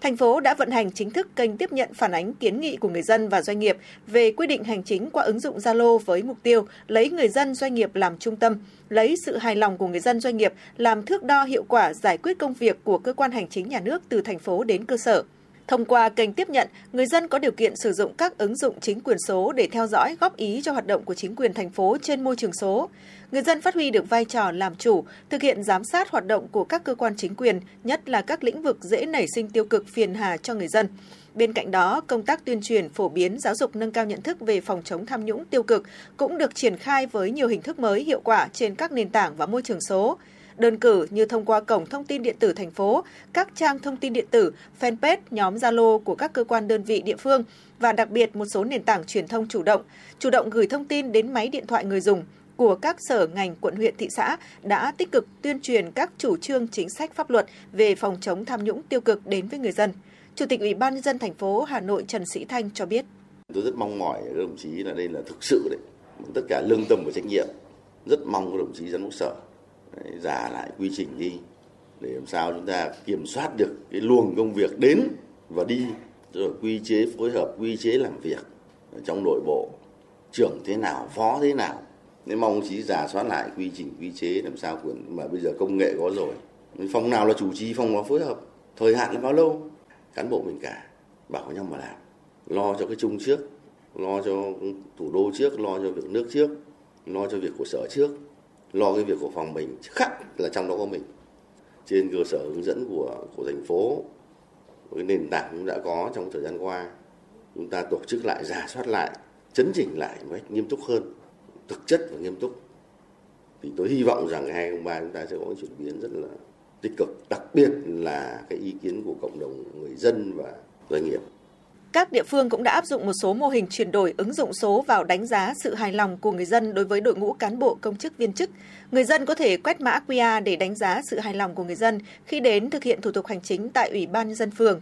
thành phố đã vận hành chính thức kênh tiếp nhận phản ánh kiến nghị của người dân và doanh nghiệp về quy định hành chính qua ứng dụng Zalo với mục tiêu lấy người dân doanh nghiệp làm trung tâm, lấy sự hài lòng của người dân doanh nghiệp làm thước đo hiệu quả giải quyết công việc của cơ quan hành chính nhà nước từ thành phố đến cơ sở. Thông qua kênh tiếp nhận, người dân có điều kiện sử dụng các ứng dụng chính quyền số để theo dõi, góp ý cho hoạt động của chính quyền thành phố trên môi trường số. Người dân phát huy được vai trò làm chủ, thực hiện giám sát hoạt động của các cơ quan chính quyền, nhất là các lĩnh vực dễ nảy sinh tiêu cực phiền hà cho người dân. Bên cạnh đó, công tác tuyên truyền, phổ biến, giáo dục nâng cao nhận thức về phòng chống tham nhũng tiêu cực cũng được triển khai với nhiều hình thức mới hiệu quả trên các nền tảng và môi trường số đơn cử như thông qua cổng thông tin điện tử thành phố, các trang thông tin điện tử, fanpage, nhóm Zalo của các cơ quan đơn vị địa phương và đặc biệt một số nền tảng truyền thông chủ động, chủ động gửi thông tin đến máy điện thoại người dùng của các sở ngành quận huyện thị xã đã tích cực tuyên truyền các chủ trương chính sách pháp luật về phòng chống tham nhũng tiêu cực đến với người dân. Chủ tịch Ủy ban nhân dân thành phố Hà Nội Trần Sĩ Thanh cho biết. Tôi rất mong mỏi các đồng chí là đây là thực sự đấy, tất cả lương tâm và trách nhiệm. Rất mong các đồng chí giám đốc sở Đấy, giả lại quy trình đi để làm sao chúng ta kiểm soát được cái luồng công việc đến và đi rồi quy chế phối hợp quy chế làm việc trong nội bộ trưởng thế nào phó thế nào nên mong chí giả soát lại quy trình, quy chế, làm sao mà bây giờ công nghệ có rồi. Phòng nào là chủ trì, phòng nào phối hợp, thời hạn là bao lâu? Cán bộ mình cả, bảo nhau mà làm. Lo cho cái chung trước, lo cho thủ đô trước, lo cho việc nước trước, lo cho việc của sở trước, lo cái việc của phòng mình khắc là trong đó có mình. Trên cơ sở hướng dẫn của của thành phố cái nền tảng cũng đã có trong thời gian qua, chúng ta tổ chức lại, giả soát lại, chấn chỉnh lại một cách nghiêm túc hơn thực chất và nghiêm túc thì tôi hy vọng rằng 2003 chúng ta sẽ có chuyển biến rất là tích cực, đặc biệt là cái ý kiến của cộng đồng người dân và doanh nghiệp các địa phương cũng đã áp dụng một số mô hình chuyển đổi ứng dụng số vào đánh giá sự hài lòng của người dân đối với đội ngũ cán bộ, công chức, viên chức. Người dân có thể quét mã QR để đánh giá sự hài lòng của người dân khi đến thực hiện thủ tục hành chính tại Ủy ban nhân dân phường.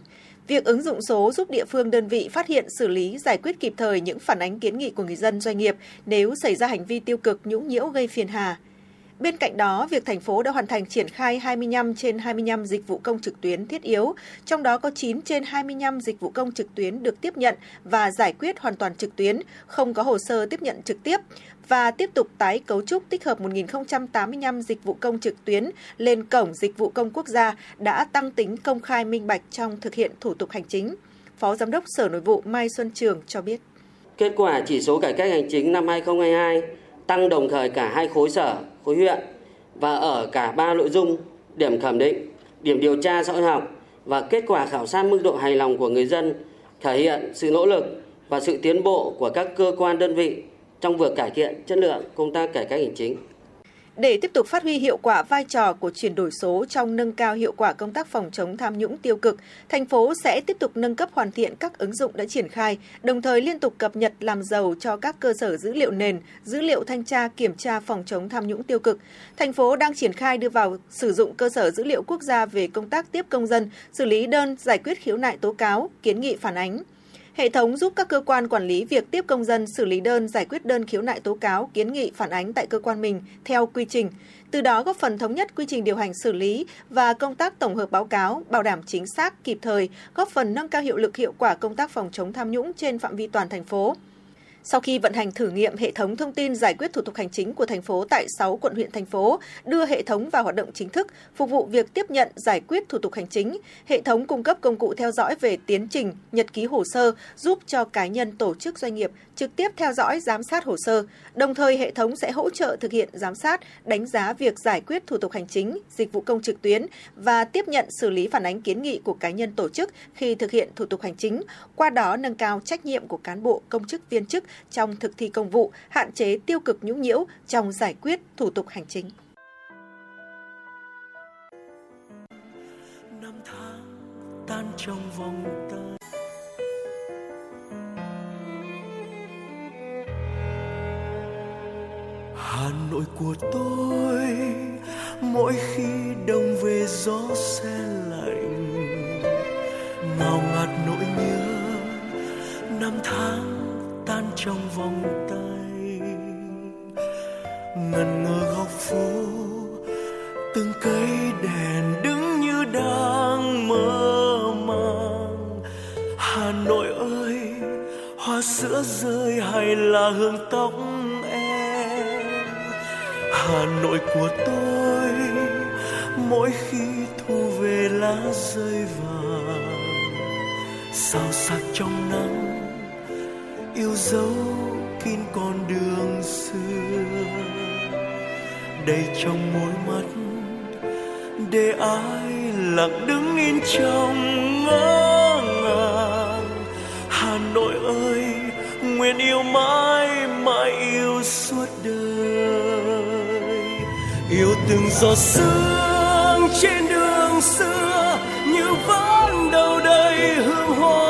Việc ứng dụng số giúp địa phương đơn vị phát hiện, xử lý, giải quyết kịp thời những phản ánh kiến nghị của người dân doanh nghiệp nếu xảy ra hành vi tiêu cực nhũng nhiễu gây phiền hà. Bên cạnh đó, việc thành phố đã hoàn thành triển khai 25 trên 25 dịch vụ công trực tuyến thiết yếu, trong đó có 9 trên 25 dịch vụ công trực tuyến được tiếp nhận và giải quyết hoàn toàn trực tuyến, không có hồ sơ tiếp nhận trực tiếp và tiếp tục tái cấu trúc tích hợp 1.085 dịch vụ công trực tuyến lên cổng dịch vụ công quốc gia đã tăng tính công khai minh bạch trong thực hiện thủ tục hành chính. Phó Giám đốc Sở Nội vụ Mai Xuân Trường cho biết. Kết quả chỉ số cải cách hành chính năm 2022 tăng đồng thời cả hai khối sở, khối huyện và ở cả ba nội dung điểm thẩm định, điểm điều tra xã hội học và kết quả khảo sát mức độ hài lòng của người dân thể hiện sự nỗ lực và sự tiến bộ của các cơ quan đơn vị trong việc cải thiện chất lượng công tác cải cách hành chính. Để tiếp tục phát huy hiệu quả vai trò của chuyển đổi số trong nâng cao hiệu quả công tác phòng chống tham nhũng tiêu cực, thành phố sẽ tiếp tục nâng cấp hoàn thiện các ứng dụng đã triển khai, đồng thời liên tục cập nhật làm giàu cho các cơ sở dữ liệu nền, dữ liệu thanh tra kiểm tra phòng chống tham nhũng tiêu cực. Thành phố đang triển khai đưa vào sử dụng cơ sở dữ liệu quốc gia về công tác tiếp công dân, xử lý đơn, giải quyết khiếu nại tố cáo, kiến nghị phản ánh. Hệ thống giúp các cơ quan quản lý việc tiếp công dân xử lý đơn, giải quyết đơn khiếu nại tố cáo, kiến nghị phản ánh tại cơ quan mình theo quy trình, từ đó góp phần thống nhất quy trình điều hành xử lý và công tác tổng hợp báo cáo, bảo đảm chính xác, kịp thời, góp phần nâng cao hiệu lực hiệu quả công tác phòng chống tham nhũng trên phạm vi toàn thành phố. Sau khi vận hành thử nghiệm hệ thống thông tin giải quyết thủ tục hành chính của thành phố tại 6 quận huyện thành phố, đưa hệ thống vào hoạt động chính thức, phục vụ việc tiếp nhận giải quyết thủ tục hành chính, hệ thống cung cấp công cụ theo dõi về tiến trình, nhật ký hồ sơ, giúp cho cá nhân, tổ chức doanh nghiệp trực tiếp theo dõi giám sát hồ sơ. Đồng thời hệ thống sẽ hỗ trợ thực hiện giám sát, đánh giá việc giải quyết thủ tục hành chính, dịch vụ công trực tuyến và tiếp nhận xử lý phản ánh kiến nghị của cá nhân tổ chức khi thực hiện thủ tục hành chính, qua đó nâng cao trách nhiệm của cán bộ, công chức viên chức trong thực thi công vụ, hạn chế tiêu cực nhũng nhiễu trong giải quyết thủ tục hành chính. năm tháng tan trong vòng tay Hà Nội của tôi mỗi khi đông về gió se lạnh ngào ngạt nỗi nhớ năm tháng tan trong vòng tay. Ngần ngơ góc phố, từng cây đèn đứng như đang mơ màng. Hà nội ơi, hoa sữa rơi hay là hương tóc em? Hà nội của tôi, mỗi khi thu về lá rơi vàng. Sao sắc trong nắng yêu dấu kín con đường xưa, đầy trong môi mắt để ai lặng đứng yên trong ngỡ ngàng hà nội ơi, nguyện yêu mãi mãi yêu suốt đời yêu từng giọt sương trên đường xưa, như vẫn đâu đây hương hoa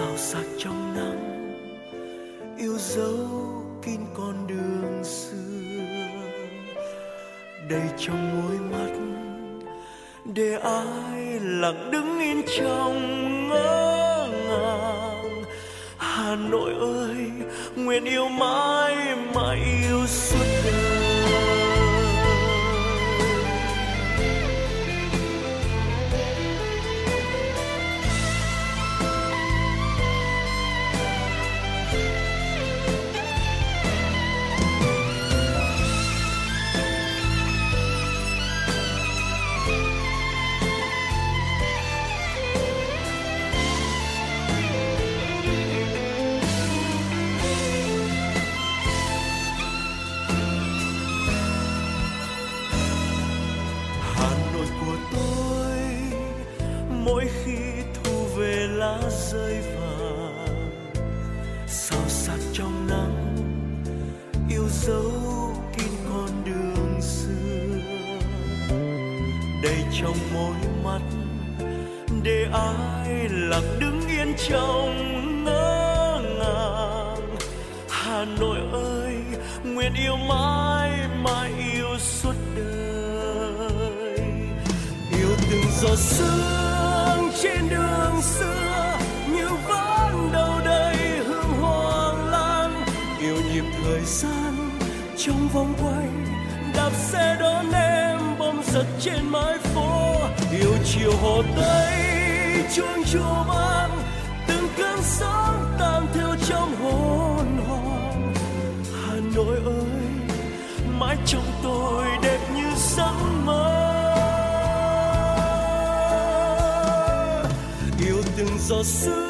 sao sắc trong nắng, yêu dấu kín con đường xưa. Đầy trong môi mắt, để ai lặng đứng yên trong ngỡ ngàng. Hà nội ơi, nguyện yêu mãi mãi yêu suốt đời. Lá rơi vàng sao sắc trong nắng, yêu dấu kín con đường xưa. Đầy trong môi mắt, để ai lặng đứng yên trong ngỡ ngàng. Hà Nội ơi, nguyện yêu mãi mãi yêu suốt đời. Yêu từng giọt sương trên đường xưa. Thời gian trong vòng quay, đạp xe đón em bom giật trên mái phố. Yêu chiều hồ tây, chuông chùa vang, từng cơn sóng tan theo trong hồn hoàng hà nội ơi, mãi trong tôi đẹp như giấc mơ. Yêu từng giọt sương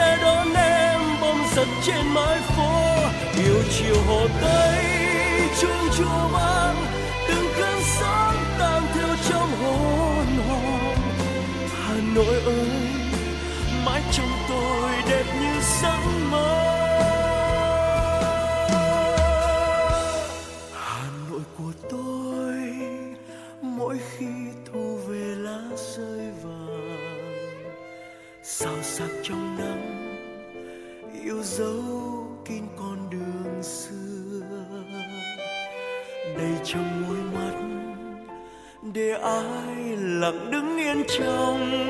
sẽ đón em bom giật trên mái phố. Yêu chiều hồ tây, chuông chùa vang, từng cơn sóng tan theo trong hồn hồn. Hà nội ơi, mãi trong tôi đứng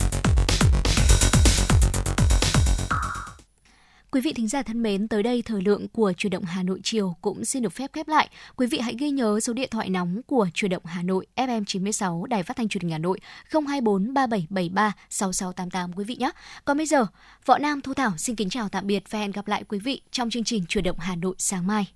Quý vị thính giả thân mến, tới đây thời lượng của Chuyển động Hà Nội chiều cũng xin được phép khép lại. Quý vị hãy ghi nhớ số điện thoại nóng của Chuyển động Hà Nội FM 96 Đài Phát thanh Truyền hình Hà Nội 024 3773 6688 quý vị nhé. Còn bây giờ, Võ Nam Thu Thảo xin kính chào tạm biệt và hẹn gặp lại quý vị trong chương trình Chuyển động Hà Nội sáng mai.